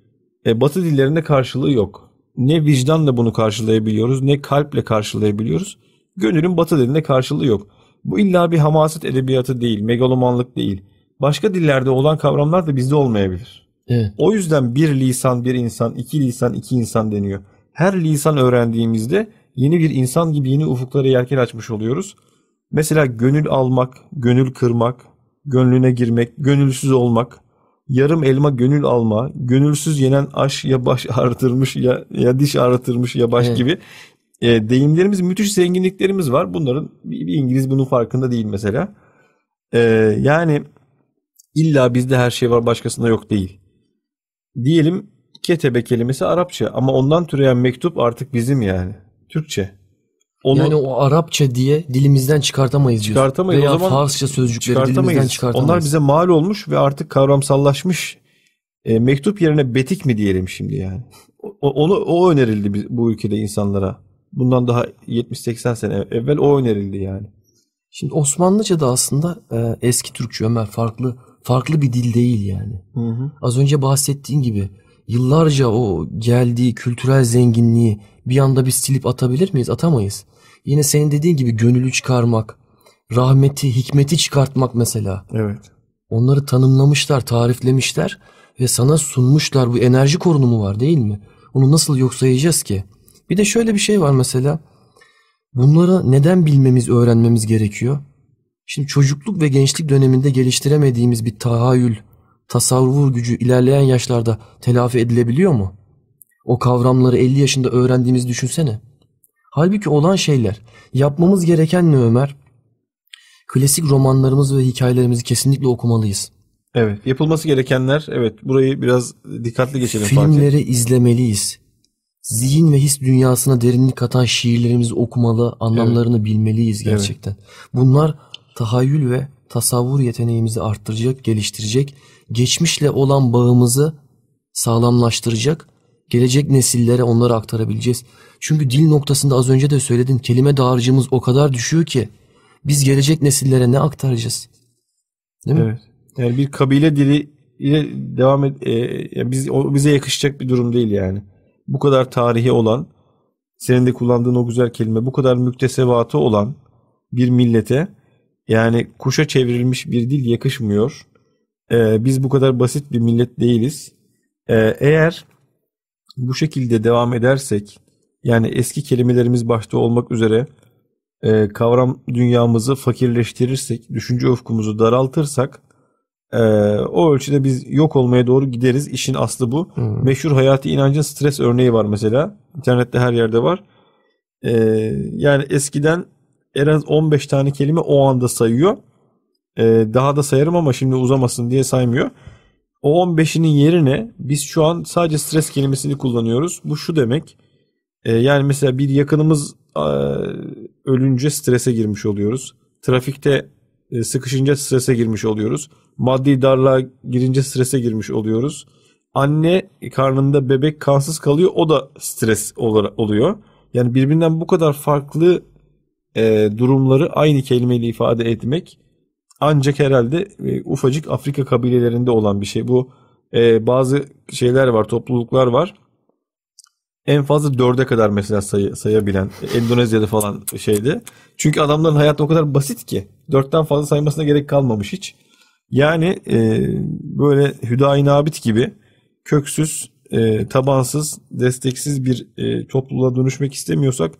E, batı dillerinde karşılığı yok. Ne vicdanla bunu karşılayabiliyoruz ne kalple karşılayabiliyoruz. Gönülün batı dilinde karşılığı yok. Bu illa bir hamaset edebiyatı değil, megalomanlık değil. Başka dillerde olan kavramlar da bizde olmayabilir. Evet. O yüzden bir lisan bir insan, iki lisan iki insan deniyor. Her lisan öğrendiğimizde yeni bir insan gibi yeni ufuklara yelken açmış oluyoruz. Mesela gönül almak, gönül kırmak, gönlüne girmek, gönülsüz olmak, yarım elma gönül alma, gönülsüz yenen aş ya baş [LAUGHS] ağrıtırmış ya, ya diş ağrıtırmış ya baş Evet. gibi e, deyimlerimiz, müthiş zenginliklerimiz var. Bunların bir, bir İngiliz bunun farkında değil mesela. E, yani illa bizde her şey var başkasında yok değil. Diyelim ketebe kelimesi Arapça ama ondan türeyen mektup artık bizim yani. Türkçe. Onu Yani o Arapça diye dilimizden çıkartamayız diyorsun. Çıkartamayız. Veya O zaman Farsça sözcükleri dilimizden çıkartamayız. çıkartamayız. Onlar bize mal olmuş ve artık kavramsallaşmış. E, mektup yerine betik mi diyelim şimdi yani? O, onu o önerildi bu ülkede insanlara. Bundan daha 70-80 sene evvel o önerildi yani. Şimdi Osmanlıca da aslında e, eski Türkçe Ömer farklı farklı bir dil değil yani. Hı hı. Az önce bahsettiğin gibi yıllarca o geldiği kültürel zenginliği bir anda biz silip atabilir miyiz? Atamayız. Yine senin dediğin gibi gönülü çıkarmak, rahmeti, hikmeti çıkartmak mesela. Evet. Onları tanımlamışlar, tariflemişler ve sana sunmuşlar. Bu enerji korunumu var değil mi? Onu nasıl yok sayacağız ki? Bir de şöyle bir şey var mesela. Bunları neden bilmemiz, öğrenmemiz gerekiyor? Şimdi çocukluk ve gençlik döneminde geliştiremediğimiz bir tahayyül, tasavvur gücü ilerleyen yaşlarda telafi edilebiliyor mu? O kavramları 50 yaşında öğrendiğimizi düşünsene. Halbuki olan şeyler. Yapmamız gereken ne Ömer? Klasik romanlarımız ve hikayelerimizi kesinlikle okumalıyız. Evet. Yapılması gerekenler evet burayı biraz dikkatli geçelim Fatih. Filmleri izlemeliyiz. Zihin ve his dünyasına derinlik katan şiirlerimizi okumalı, anlamlarını bilmeliyiz gerçekten. Bunlar tahayyül ve tasavvur yeteneğimizi arttıracak, geliştirecek, geçmişle olan bağımızı sağlamlaştıracak, gelecek nesillere onları aktarabileceğiz. Çünkü dil noktasında az önce de söyledin kelime dağarcığımız o kadar düşüyor ki Biz gelecek nesillere ne aktaracağız? Değil mi? Evet. Yani bir kabile dili ile devam et e, yani biz o bize yakışacak bir durum değil yani. Bu kadar tarihi olan senin de kullandığın o güzel kelime bu kadar müktesebatı olan bir millete yani kuşa çevrilmiş bir dil yakışmıyor. E, biz bu kadar basit bir millet değiliz. E, eğer bu şekilde devam edersek yani eski kelimelerimiz başta olmak üzere e, kavram dünyamızı fakirleştirirsek, düşünce ufkumuzu daraltırsak e, o ölçüde biz yok olmaya doğru gideriz. İşin aslı bu. Hmm. Meşhur hayati inancın stres örneği var mesela. İnternette her yerde var. E, yani eskiden en az 15 tane kelime o anda sayıyor. E, daha da sayarım ama şimdi uzamasın diye saymıyor. O 15'inin yerine biz şu an sadece stres kelimesini kullanıyoruz. Bu şu demek. e, yani mesela bir yakınımız e, ölünce strese girmiş oluyoruz. Trafikte e, sıkışınca strese girmiş oluyoruz. Maddi darlığa girince strese girmiş oluyoruz. Anne karnında bebek kansız kalıyor o da stres oluyor. Yani birbirinden bu kadar farklı e, durumları aynı kelimeyle ifade etmek ancak herhalde e, ufacık Afrika kabilelerinde olan bir şey. Bu e, bazı şeyler var, topluluklar var. En fazla dörde kadar mesela sayı, sayabilen Endonezya'da falan şeyde. Çünkü adamların hayatı o kadar basit ki dörtten fazla saymasına gerek kalmamış hiç. Yani e, böyle Hüdayi Nabit gibi köksüz, e, tabansız, desteksiz bir e, topluluğa dönüşmek istemiyorsak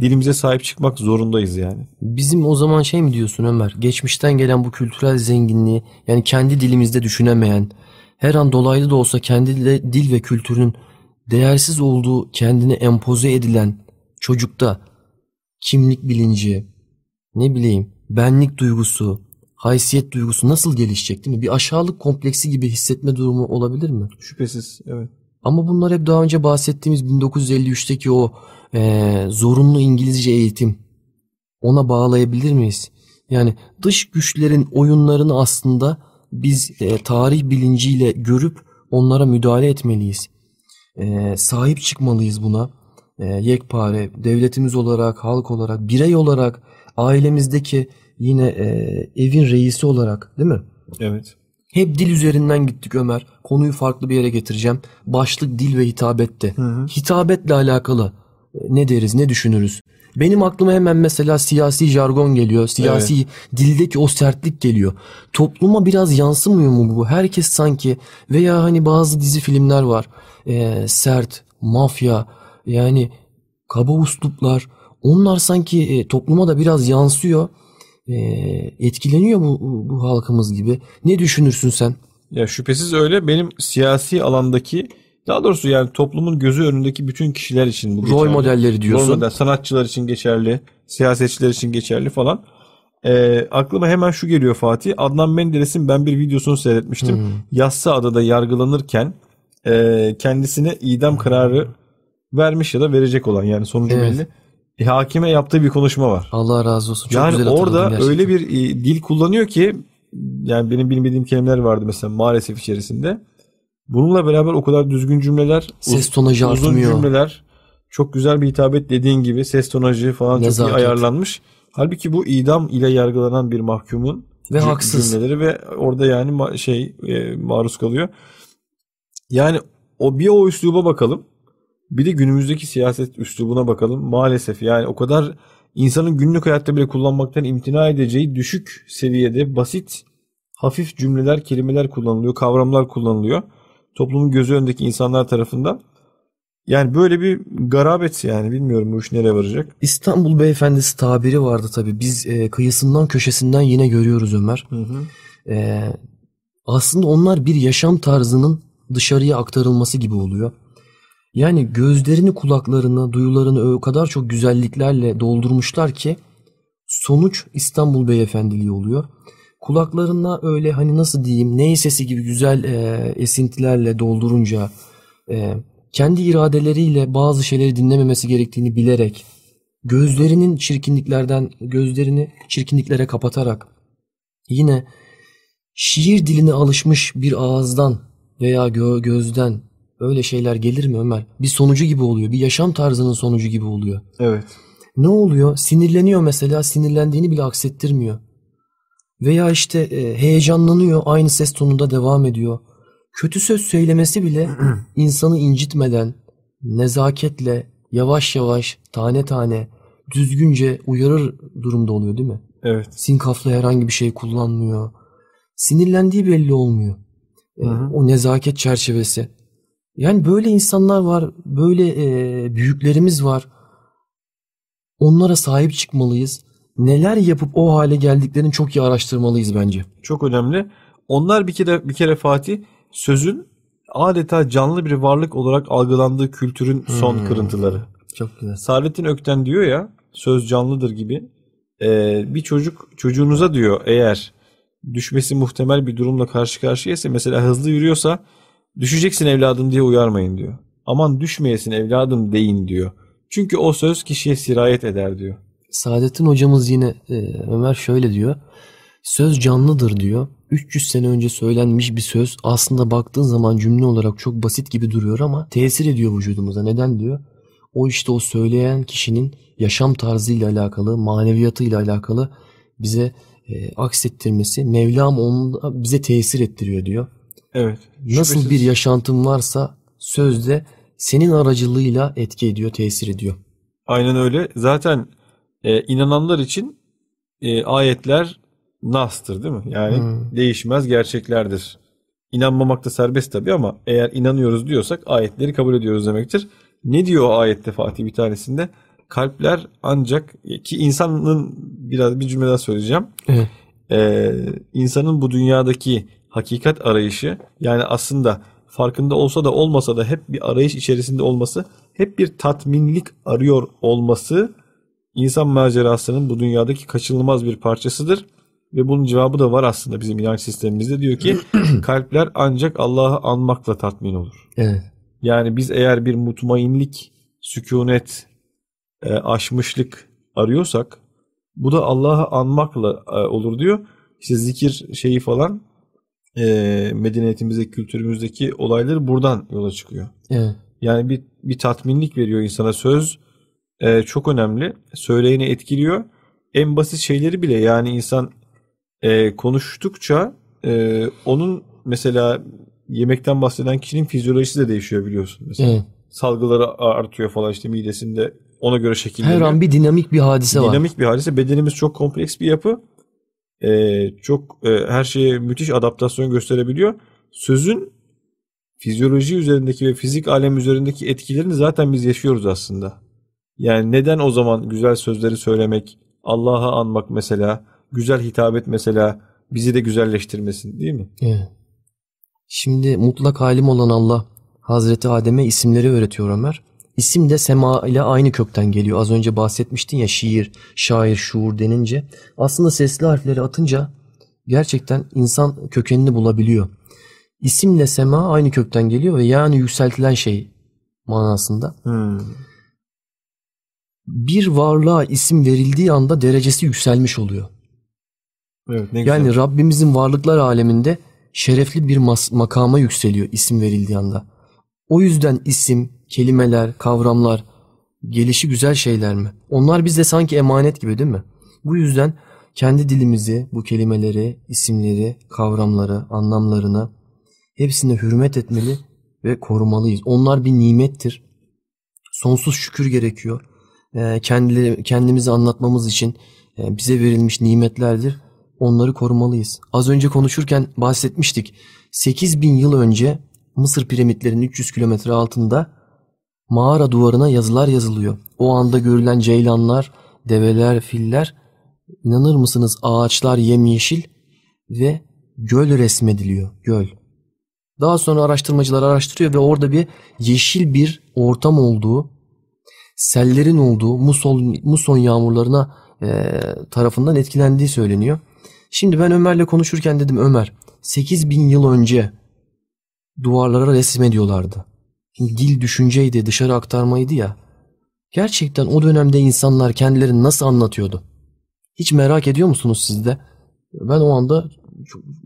dilimize sahip çıkmak zorundayız yani. Bizim o zaman şey mi diyorsun Ömer? Geçmişten gelen bu kültürel zenginliği yani kendi dilimizde düşünemeyen, her an dolaylı da olsa kendi dil ve kültürün değersiz olduğu kendine empoze edilen çocukta kimlik bilinci, ne bileyim benlik duygusu, haysiyet duygusu nasıl gelişecek değil mi? Bir aşağılık kompleksi gibi hissetme durumu olabilir mi? Şüphesiz evet. Ama bunlar hep daha önce bahsettiğimiz 1953'teki o eee, zorunlu İngilizce eğitim. Ona bağlayabilir miyiz? Yani dış güçlerin oyunlarını aslında biz eee, tarih bilinciyle görüp onlara müdahale etmeliyiz. Eee, sahip çıkmalıyız buna. Eee, yekpare, devletimiz olarak, halk olarak, birey olarak, ailemizdeki yine eee, evin reisi olarak değil mi? Evet. Hep dil üzerinden gittik Ömer. Konuyu farklı bir yere getireceğim. Başlık dil ve hitabette. Hitabetle alakalı e, ne deriz, ne düşünürüz? Benim aklıma hemen mesela siyasi jargon geliyor. Siyasi dildeki o sertlik geliyor. Topluma biraz yansımıyor mu bu? Herkes sanki veya hani bazı dizi filmler var. e, sert, mafya yani kaba usluplar. Onlar sanki e, topluma da biraz yansıyor. E, etkileniyor bu, bu, bu halkımız gibi. Ne düşünürsün sen? Ya şüphesiz öyle. Benim siyasi alandaki daha doğrusu yani toplumun gözü önündeki bütün kişiler için bu Rol modelleri diyorsun. Rol model, sanatçılar için geçerli, siyasetçiler için geçerli falan. Ee, aklıma hemen şu geliyor Fatih. Adnan Menderes'in ben bir videosunu seyretmiştim. Hmm. Yassıada'da yargılanırken e, kendisine idam kararı vermiş ya da verecek olan yani sonucu Evet. belli. E, hakime yaptığı bir konuşma var. Allah razı olsun. Çok yani güzel orada gerçekten. öyle bir e, dil kullanıyor ki yani benim bilmediğim kelimeler vardı mesela maalesef içerisinde. Bununla beraber o kadar düzgün cümleler, Ses tonajı uzun artmıyor. cümleler, çok güzel bir hitabet dediğin gibi ses tonajı falan çok Nezaket. iyi ayarlanmış. Halbuki bu idam ile yargılanan bir mahkumun Ve haksız. cümleleri ve orada yani şey e, maruz kalıyor. Yani o bir o üsluba bakalım. Bir de günümüzdeki siyaset üslubuna bakalım. Maalesef yani o kadar insanın günlük hayatta bile kullanmaktan imtina edeceği düşük seviyede basit, hafif cümleler, kelimeler kullanılıyor, kavramlar kullanılıyor. Toplumun gözü önündeki insanlar tarafından. Yani böyle bir garabet yani bilmiyorum bu iş nereye varacak. İstanbul Beyefendisi tabiri vardı tabii. Biz e, kıyısından köşesinden yine görüyoruz Ömer. E, aslında onlar bir yaşam tarzının dışarıya aktarılması gibi oluyor. Yani gözlerini, kulaklarını, duyularını o kadar çok güzelliklerle doldurmuşlar ki sonuç İstanbul Beyefendiliği oluyor. Kulaklarına öyle hani nasıl diyeyim ney sesi gibi güzel e, esintilerle doldurunca e, kendi iradeleriyle bazı şeyleri dinlememesi gerektiğini bilerek gözlerinin çirkinliklerden gözlerini çirkinliklere kapatarak yine şiir diline alışmış bir ağızdan veya gö- gözden öyle şeyler gelir mi Ömer? Bir sonucu gibi oluyor. Bir yaşam tarzının sonucu gibi oluyor. Evet. Ne oluyor? Sinirleniyor mesela sinirlendiğini bile aksettirmiyor. Veya işte e, heyecanlanıyor aynı ses tonunda devam ediyor. Kötü söz söylemesi bile [CLEARS THROAT] insanı incitmeden, nezaketle, yavaş yavaş, tane tane, düzgünce uyarır durumda oluyor değil mi? Evet. Sinkaflı herhangi bir şey kullanmıyor. Sinirlendiği belli olmuyor. E, Hı hı. o nezaket çerçevesi. Yani böyle insanlar var, böyle e, büyüklerimiz var. Onlara sahip çıkmalıyız. Neler yapıp o hale geldiklerini çok iyi araştırmalıyız bence. Çok önemli. Onlar bir kere bir kere Fatih sözün adeta canlı bir varlık olarak algılandığı kültürün son Hmm. kırıntıları. Çok güzel. Saadettin Ökten diyor ya söz canlıdır gibi. Ee, bir çocuk çocuğunuza diyor eğer düşmesi muhtemel bir durumla karşı karşıyaysa mesela hızlı yürüyorsa düşeceksin evladım diye uyarmayın diyor. Aman düşmeyesin evladım deyin diyor. Çünkü o söz kişiye sirayet eder diyor. Saadettin hocamız yine e, Ömer şöyle diyor. Söz canlıdır diyor. 300 sene önce söylenmiş bir söz aslında baktığın zaman cümle olarak çok basit gibi duruyor ama tesir ediyor vücudumuza. Neden diyor? O işte o söyleyen kişinin yaşam tarzıyla alakalı, maneviyatıyla alakalı bize e, aksettirmesi, Mevlam onu bize tesir ettiriyor diyor. Evet. Nasıl Şüphesiz. bir yaşantın varsa sözde senin aracılığıyla etki ediyor, tesir ediyor. Aynen öyle. Zaten e, inananlar için e, ayetler nastır değil mi? Yani Hmm. değişmez gerçeklerdir. İnanmamak da serbest tabii ama eğer inanıyoruz diyorsak ayetleri kabul ediyoruz demektir. Ne diyor o ayette Fatih bir tanesinde? Kalpler ancak ki insanın biraz bir cümle daha söyleyeceğim. Evet. Ee, insanın bu dünyadaki hakikat arayışı yani aslında farkında olsa da olmasa da hep bir arayış içerisinde olması, hep bir tatminlik arıyor olması insan macerasının bu dünyadaki kaçınılmaz bir parçasıdır. Ve bunun cevabı da var aslında bizim inanç sistemimizde. Diyor ki [CLEARS THROAT] kalpler ancak Allah'ı anmakla tatmin olur. Evet. Yani biz eğer bir mutmainlik, sükunet, e, aşmışlık arıyorsak bu da Allah'ı anmakla e, olur diyor. İşte zikir şeyi falan e, medeniyetimizdeki, kültürümüzdeki olayları buradan yola çıkıyor. Evet. Yani bir, bir tatminlik veriyor insana söz. e, çok önemli. Söyleyeni etkiliyor. En basit şeyleri bile yani insan e, konuştukça e, onun mesela yemekten bahseden kişinin fizyolojisi de değişiyor biliyorsun. Mesela Evet. salgıları artıyor falan işte midesinde ona göre şekilleniyor. Her an bir dinamik bir hadise var. Dinamik bir hadise. Bedenimiz çok kompleks bir yapı. Ee, çok e, her şeye müthiş adaptasyon gösterebiliyor. Sözün fizyoloji üzerindeki ve fizik alem üzerindeki etkilerini zaten biz yaşıyoruz aslında. Yani neden o zaman güzel sözleri söylemek, Allah'a anmak mesela, güzel hitap mesela bizi de güzelleştirmesin değil mi? Şimdi mutlak halim olan Allah Hazreti Adem'e isimleri öğretiyor Ömer. İsim de sema ile aynı kökten geliyor. Az önce bahsetmiştin ya şiir, şair, şuur denince. Aslında sesli harfleri atınca gerçekten insan kökenini bulabiliyor. İsimle sema aynı kökten geliyor ve yani yükseltilen şey manasında. Hmm. Bir varlığa isim verildiği anda derecesi yükselmiş oluyor. Evet ne güzel. Yani Rabbimizin varlıklar aleminde şerefli bir mas- makama yükseliyor isim verildiği anda. O yüzden isim, kelimeler, kavramlar gelişi güzel şeyler mi? Onlar bize sanki emanet gibi değil mi? Bu yüzden kendi dilimizi, bu kelimeleri, isimleri, kavramları, anlamlarını hepsine hürmet etmeli ve korumalıyız. Onlar bir nimettir. Sonsuz şükür gerekiyor. Ee, kendileri, kendimizi anlatmamız için e, bize verilmiş nimetlerdir. Onları korumalıyız. Az önce konuşurken bahsetmiştik. 8000 yıl önce Mısır piramitlerinin 300 kilometre altında mağara duvarına yazılar yazılıyor. O anda görülen ceylanlar, develer, filler, inanır mısınız ağaçlar yemyeşil ve göl resmediliyor. Göl. Daha sonra araştırmacılar araştırıyor ve orada bir yeşil bir ortam olduğu, sellerin olduğu, muson, muson yağmurlarına e, tarafından etkilendiği söyleniyor. Şimdi ben Ömer'le konuşurken dedim Ömer 8000 yıl önce duvarlara resmediyorlardı. Şimdi dil düşünceydi, dışarı aktarmaydı ya. Gerçekten o dönemde insanlar kendilerini nasıl anlatıyordu? Hiç merak ediyor musunuz siz de? Ben o anda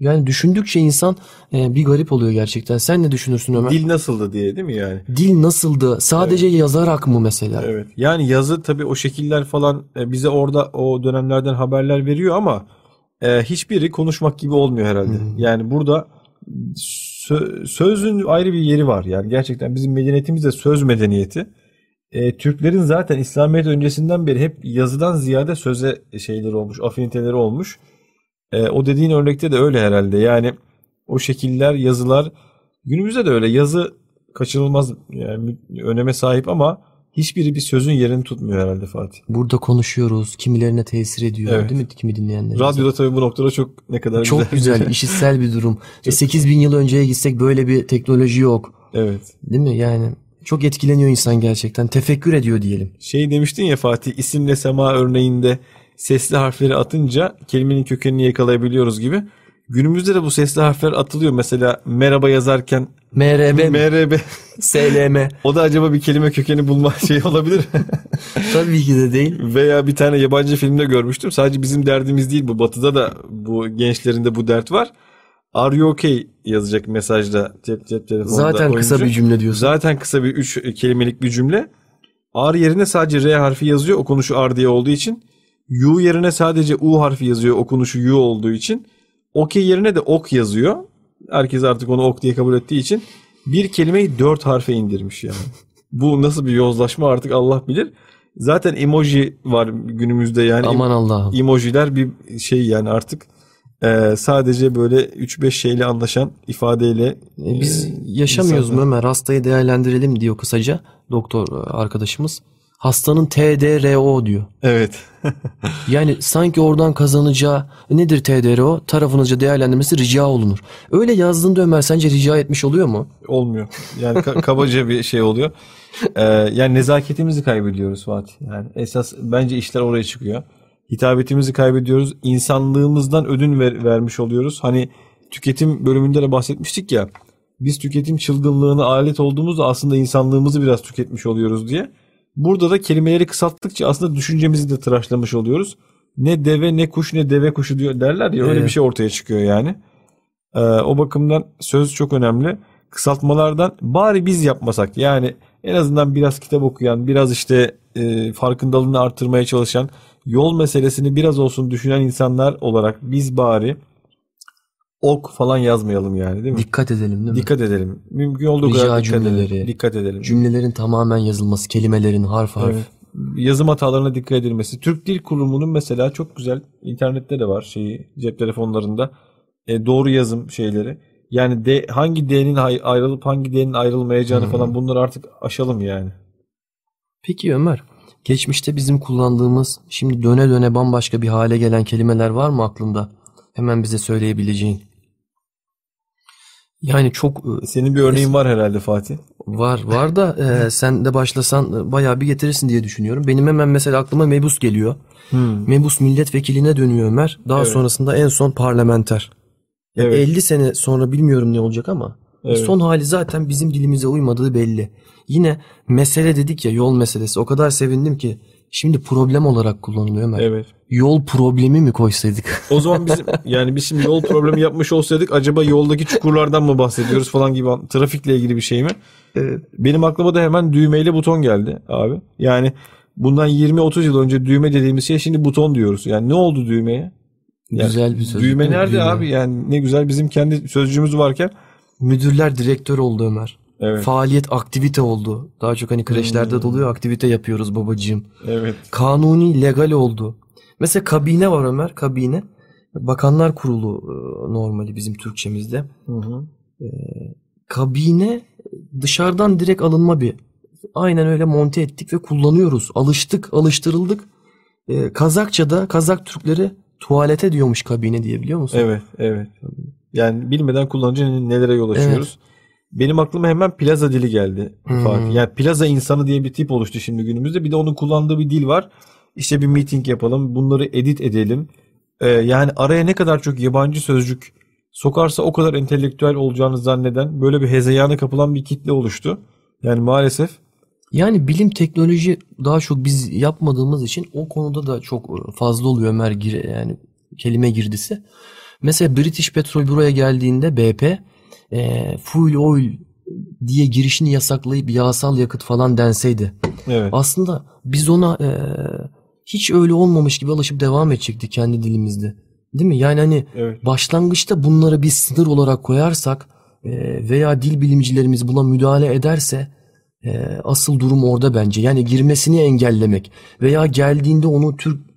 yani düşündükçe insan e, bir garip oluyor gerçekten. Sen ne düşünürsün Ömer? Dil, Dil nasıldı diye değil mi yani? nasıldı? Sadece yazarak mı mesela? Evet. Yani yazı tabii o şekiller falan e, bize orada o dönemlerden haberler veriyor ama e, hiçbiri konuşmak gibi olmuyor herhalde. Yani burada sö- sözün ayrı bir yeri var. Yani gerçekten bizim medeniyetimiz de söz medeniyeti. E, Türklerin zaten İslamiyet öncesinden beri hep yazıdan ziyade söze şeyleri olmuş, afiniteleri olmuş. E, o dediğin örnekte de öyle herhalde. Yani o şekiller, yazılar günümüzde de öyle. Yazı kaçınılmaz yani öneme sahip ama hiçbiri bir sözün yerini tutmuyor herhalde Fatih. Burada konuşuyoruz. Kimilerine tesir ediyor Evet. değil mi? Kimi dinleyenler. Radyoda tabii bu noktada çok ne kadar Çok güzel, [LAUGHS] işitsel bir durum. E 8000 yıl önceye gitsek böyle bir teknoloji yok. Evet. Değil mi? Yani çok etkileniyor insan gerçekten. Tefekkür ediyor diyelim. Şey demiştin ya Fatih isimle sema örneğinde sesli harfleri atınca kelimenin kökenini yakalayabiliyoruz gibi. Günümüzde de bu sesli harfler atılıyor. Mesela merhaba yazarken MRB, mi? MRB SLM. [LAUGHS] [LAUGHS] o da acaba bir kelime kökeni bulma [LAUGHS] şey olabilir? Tabii ki de değil. Veya bir tane yabancı filmde görmüştüm. Sadece bizim derdimiz değil bu. Batı'da da bu gençlerinde bu dert var. Are you okay yazacak mesajda cep cep telefonda Zaten kısa oyuncu. bir cümle diyorsun. Zaten kısa bir üç kelimelik bir cümle. R yerine sadece R harfi yazıyor okunuşu R diye olduğu için. U yerine sadece U harfi yazıyor okunuşu U olduğu için. OK yerine de ok yazıyor. Herkes artık onu ok diye kabul ettiği için bir kelimeyi dört harfe indirmiş yani. Bu nasıl bir yozlaşma artık Allah bilir. Zaten emoji var günümüzde yani. Aman Allah'ım. Emojiler bir şey yani artık e, sadece böyle 3-5 şeyle anlaşan ifadeyle E, Biz e, yaşamıyoruz insanlar- Ömer? Hastayı değerlendirelim diyor kısaca doktor arkadaşımız. Hastanın TDRO diyor. Evet. [LAUGHS] Yani sanki oradan kazanacağı nedir TDRO? Tarafınızca değerlendirmesi rica olunur. Öyle yazdığında Ömer sence rica etmiş oluyor mu? Olmuyor. Yani ka- [LAUGHS] kabaca bir şey oluyor. Ee, yani nezaketimizi kaybediyoruz Fatih. Yani esas bence işler oraya çıkıyor. Hitabetimizi kaybediyoruz. İnsanlığımızdan ödün ver- vermiş oluyoruz. Hani tüketim bölümünde de bahsetmiştik ya. Biz tüketim çılgınlığına alet olduğumuzda aslında insanlığımızı biraz tüketmiş oluyoruz diye. Burada da kelimeleri kısalttıkça aslında düşüncemizi de tıraşlamış oluyoruz. Ne deve ne kuş ne deve kuşu diyor derler ya öyle Evet. bir şey ortaya çıkıyor yani. Ee, o bakımdan söz çok önemli. Kısaltmalardan bari biz yapmasak yani en azından biraz kitap okuyan, biraz işte e, farkındalığını artırmaya çalışan, yol meselesini biraz olsun düşünen insanlar olarak biz bari ok falan yazmayalım yani değil mi? Dikkat edelim değil mi? Dikkat edelim. Mümkün olduğu Rica kadar dikkat cümleleri. edelim. Dikkat edelim. Cümlelerin tamamen yazılması, kelimelerin harf harf. Evet. Yazım hatalarına dikkat edilmesi. Türk Dil Kurumu'nun mesela çok güzel internette de var şeyi cep telefonlarında e, doğru yazım şeyleri. Yani de, hangi D'nin ayrılıp hangi D'nin ayrılmayacağını Hmm. falan bunları artık aşalım yani. Peki Ömer, geçmişte bizim kullandığımız, şimdi döne döne bambaşka bir hale gelen kelimeler var mı aklında? Hemen bize söyleyebileceğin. Yani çok e, Senin bir örneğin var herhalde Fatih. var var da e, [LAUGHS] sen de başlasan e, bayağı bir getirirsin diye düşünüyorum. Benim hemen mesela aklıma mebus geliyor. Mebus milletvekiline dönüyor Ömer. Daha Evet. sonrasında en son parlamenter. Yani Evet. 50 sene sonra bilmiyorum ne olacak ama Evet. son hali zaten bizim dilimize uymadığı belli. Yine mesele dedik ya yol meselesi. O kadar sevindim ki şimdi problem olarak kullanılıyor Ömer. Evet. Yol problemi mi koysaydık? O zaman bizim [LAUGHS] yani biz şimdi yol problemi yapmış olsaydık acaba yoldaki çukurlardan mı bahsediyoruz falan gibi trafikle ilgili bir şey mi? Evet. Benim aklıma da hemen düğmeyle buton geldi abi. Yani bundan 20-30 yıl önce düğme dediğimiz şey şimdi buton diyoruz. Yani ne oldu düğmeye? Yani Güzel bir söz. Düğme nerede Düğme. abi? Yani ne güzel bizim kendi sözcüğümüz varken. Müdürler direktör oldu Ömer. Evet. Faaliyet aktivite oldu. Daha çok hani kreşlerde Hmm. de oluyor aktivite yapıyoruz babacığım. Evet. Kanuni legal oldu. Mesela kabine var Ömer kabine. Bakanlar Kurulu e, normali bizim Türkçemizde. Hı hı. Kabine dışarıdan direkt alınma bir. Aynen öyle monte ettik ve kullanıyoruz. Alıştık, alıştırıldık. E, Kazakça'da Kazak Türkleri tuvalete diyormuş kabine diye biliyor musun? Evet, evet. Yani bilmeden kullanınca nelere yol açıyoruz. Benim aklıma hemen plaza dili geldi Hmm. Fatih. Yani plaza insanı diye bir tip oluştu şimdi günümüzde. Bir de onun kullandığı bir dil var. İşte bir meeting yapalım, bunları edit edelim. Ee, yani araya ne kadar çok yabancı sözcük sokarsa o kadar entelektüel olacağını zanneden böyle bir hezeyana kapılan bir kitle oluştu. Yani maalesef Yani bilim teknoloji daha çok biz yapmadığımız için o konuda da çok fazla oluyor Ömer yani kelime girdisi. Mesela British Petrol buraya geldiğinde BP e, fuel oil diye girişini yasaklayıp yağsal yakıt falan denseydi. Evet. Aslında biz ona e, hiç öyle olmamış gibi alışıp devam edecektik kendi dilimizde. Değil mi? Yani hani Evet. başlangıçta bunları bir sınır olarak koyarsak e, veya dil bilimcilerimiz buna müdahale ederse e, asıl durum orada bence. Yani girmesini engellemek veya geldiğinde onu Türk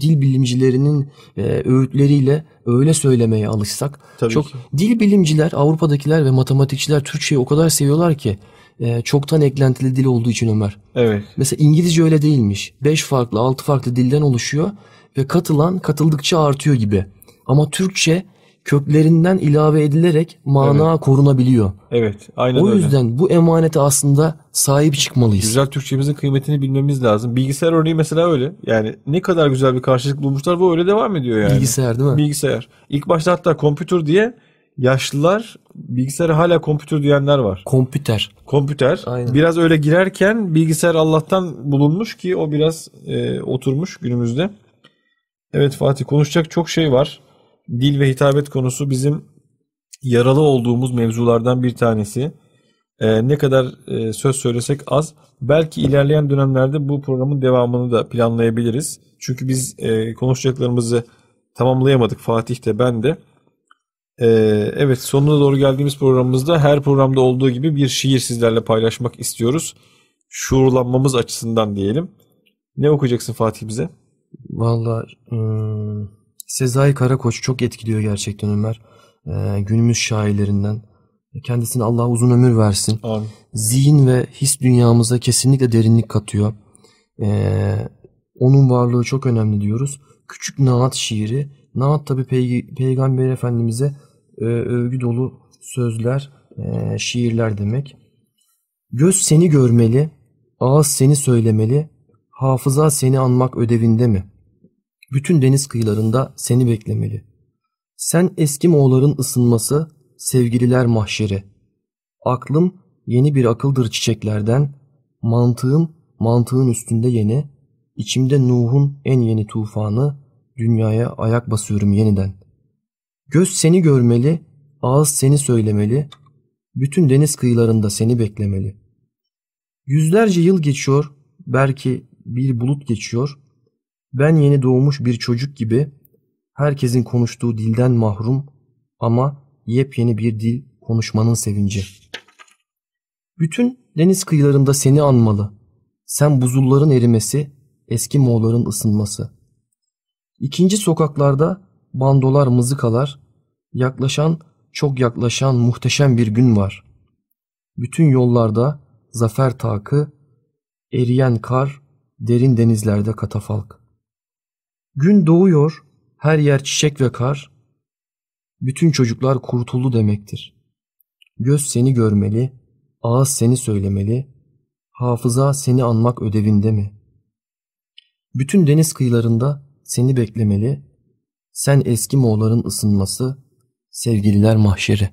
dil bilimcilerinin e, öğütleriyle öyle söylemeye alışsak. Tabii çok ki. dil bilimciler, Avrupa'dakiler ve matematikçiler Türkçeyi o kadar seviyorlar ki e, çoktan eklentili dil olduğu için Ömer. Evet. Mesela İngilizce öyle değilmiş. 5 farklı, 6 farklı dilden oluşuyor ve katılan katıldıkça artıyor gibi. Ama Türkçe köklerinden ilave edilerek mana korunabiliyor. Evet. Aynen O öyle. yüzden bu emanete aslında sahip çıkmalıyız. Güzel Türkçemizin kıymetini bilmemiz lazım. Bilgisayar örneği mesela öyle. Yani ne kadar güzel bir karşılık bulmuşlar bu öyle devam ediyor yani. Bilgisayar değil mi? Bilgisayar. İlk başta hatta kompütür diye yaşlılar bilgisayara hala kompütür diyenler var. Kompüter. Kompüter. Aynen. Biraz öyle girerken bilgisayar Allah'tan bulunmuş ki o biraz e, oturmuş günümüzde. Evet Fatih konuşacak çok şey var. Dil ve hitabet konusu bizim yaralı olduğumuz mevzulardan bir tanesi. E, ne kadar e, söz söylesek az. Belki ilerleyen dönemlerde bu programın devamını da planlayabiliriz. Çünkü biz e, konuşacaklarımızı tamamlayamadık Fatih de ben de. Ee, evet sonuna doğru geldiğimiz programımızda her programda olduğu gibi bir şiir sizlerle paylaşmak istiyoruz. Şuurlanmamız açısından diyelim. Ne okuyacaksın Fatih bize? Valla hmm, Sezai Karakoç çok etkiliyor gerçekten Ömer. Ee, günümüz şairlerinden. Kendisine Allah uzun ömür versin. Amin. zihin ve his dünyamıza kesinlikle derinlik katıyor. Ee, onun varlığı çok önemli diyoruz. Küçük Naat şiiri. Naat tabi Peygamber Efendimiz'e e, övgü dolu sözler, e, şiirler demek. Göz seni görmeli, ağız seni söylemeli, hafıza seni anmak ödevinde mi? Bütün deniz kıyılarında seni beklemeli. Sen eski Moğolların ısınması, sevgililer mahşeri. Aklım yeni bir akıldır çiçeklerden, mantığım mantığın üstünde yeni, içimde Nuh'un en yeni tufanı, dünyaya ayak basıyorum yeniden. Göz seni görmeli, ağız seni söylemeli, bütün deniz kıyılarında seni beklemeli. Yüzlerce yıl geçiyor, belki bir bulut geçiyor, ben yeni doğmuş bir çocuk gibi, herkesin konuştuğu dilden mahrum ama yepyeni bir dil konuşmanın sevinci. Bütün deniz kıyılarında seni anmalı. Sen buzulların erimesi, eski Moğolların ısınması. İkinci sokaklarda bandolar mızıkalar, yaklaşan, çok yaklaşan muhteşem bir gün var. Bütün yollarda zafer takı, eriyen kar, derin denizlerde katafalk. Gün doğuyor, her yer çiçek ve kar, bütün çocuklar kurtuldu demektir. Göz seni görmeli, ağız seni söylemeli, hafıza seni anmak ödevinde mi? Bütün deniz kıyılarında seni beklemeli, sen eski Moğolların ısınması, sevgililer mahşeri.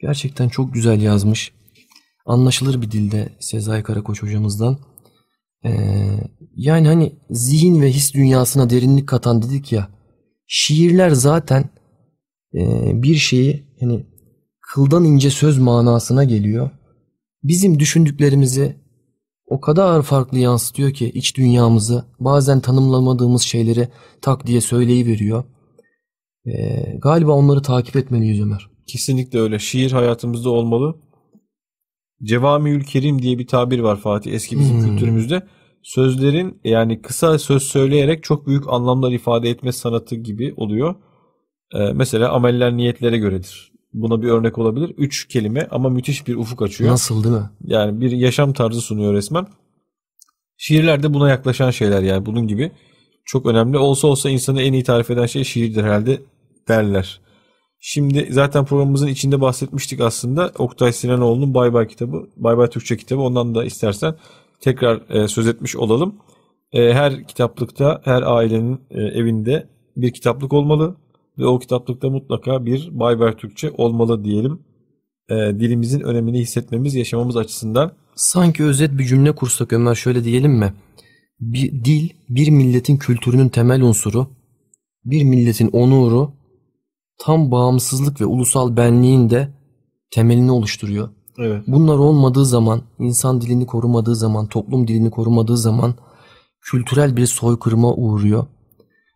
Gerçekten çok güzel yazmış. Anlaşılır bir dilde Sezai Karakoç hocamızdan. Ee, yani hani zihin ve his dünyasına derinlik katan dedik ya. Şiirler zaten e, bir şeyi hani kıldan ince söz manasına geliyor. Bizim düşündüklerimizi o kadar farklı yansıtıyor ki iç dünyamızı bazen tanımlamadığımız şeyleri tak diye söyleyiveriyor. Ee, galiba onları takip etmeliyiz Ömer. Kesinlikle öyle. Şiir hayatımızda olmalı. Cevamiül Kerim diye bir tabir var Fatih eski bizim Hmm. kültürümüzde. Sözlerin yani kısa söz söyleyerek çok büyük anlamlar ifade etme sanatı gibi oluyor. Ee, mesela ameller niyetlere göredir. Buna bir örnek olabilir. Üç kelime ama müthiş bir ufuk açıyor. Nasıl değil mi? Yani bir yaşam tarzı sunuyor resmen. Şiirler de buna yaklaşan şeyler yani bunun gibi. Çok önemli. Olsa olsa insanı en iyi tarif eden şey şiirdir herhalde derler. Şimdi zaten programımızın içinde bahsetmiştik aslında. Oktay Sinanoğlu'nun Bay Bay kitabı, Bay Bay Türkçe kitabı. Ondan da istersen tekrar e, söz etmiş olalım. E, her kitaplıkta, her ailenin e, evinde bir kitaplık olmalı ve o kitaplıkta mutlaka bir Bay Bay Türkçe olmalı diyelim. E, dilimizin önemini hissetmemiz, yaşamamız açısından Sanki özet bir cümle kursak Ömer şöyle diyelim mi? Bir dil bir milletin kültürünün temel unsuru. bir milletin onuru tam bağımsızlık ve ulusal benliğin de temelini oluşturuyor. Evet. Bunlar olmadığı zaman, insan dilini korumadığı zaman, toplum dilini korumadığı zaman kültürel bir soykırıma uğruyor.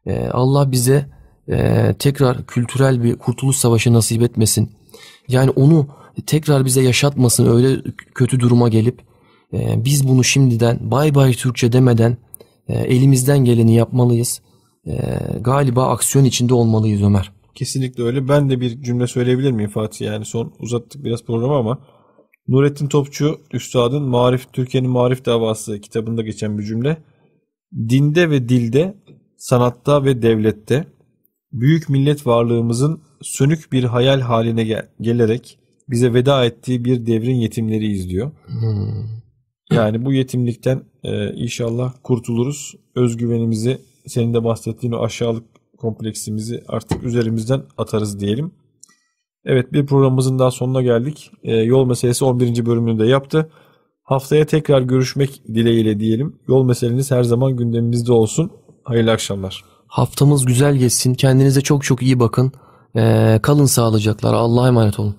Ee, Allah bize e, tekrar kültürel bir kurtuluş savaşı nasip etmesin. Yani onu tekrar bize yaşatmasın öyle kötü duruma gelip e, biz bunu şimdiden bay bay Türkçe demeden e, elimizden geleni yapmalıyız. E, galiba aksiyon içinde olmalıyız Ömer. Kesinlikle öyle. Ben de bir cümle söyleyebilir miyim Fatih? Yani son uzattık biraz programı ama Nurettin Topçu Üstad'ın Marif Türkiye'nin Marif Davası kitabında geçen bir cümle. Dinde ve dilde, sanatta ve devlette büyük millet varlığımızın sönük bir hayal haline gel- gelerek bize veda ettiği bir devrin yetimleriyiz diyor. Yani bu yetimlikten e, inşallah kurtuluruz. Özgüvenimizi senin de bahsettiğin o aşağılık kompleksimizi artık üzerimizden atarız diyelim. Evet bir programımızın daha sonuna geldik. E, yol meselesi 11. bölümünü de yaptı. Haftaya tekrar görüşmek dileğiyle diyelim. Yol meseleniz her zaman gündemimizde olsun. Hayırlı akşamlar. Haftamız güzel geçsin. Kendinize çok çok iyi bakın. E, kalın sağlıcaklar. Allah'a emanet olun.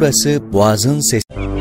burası Boğaz'ın sesi.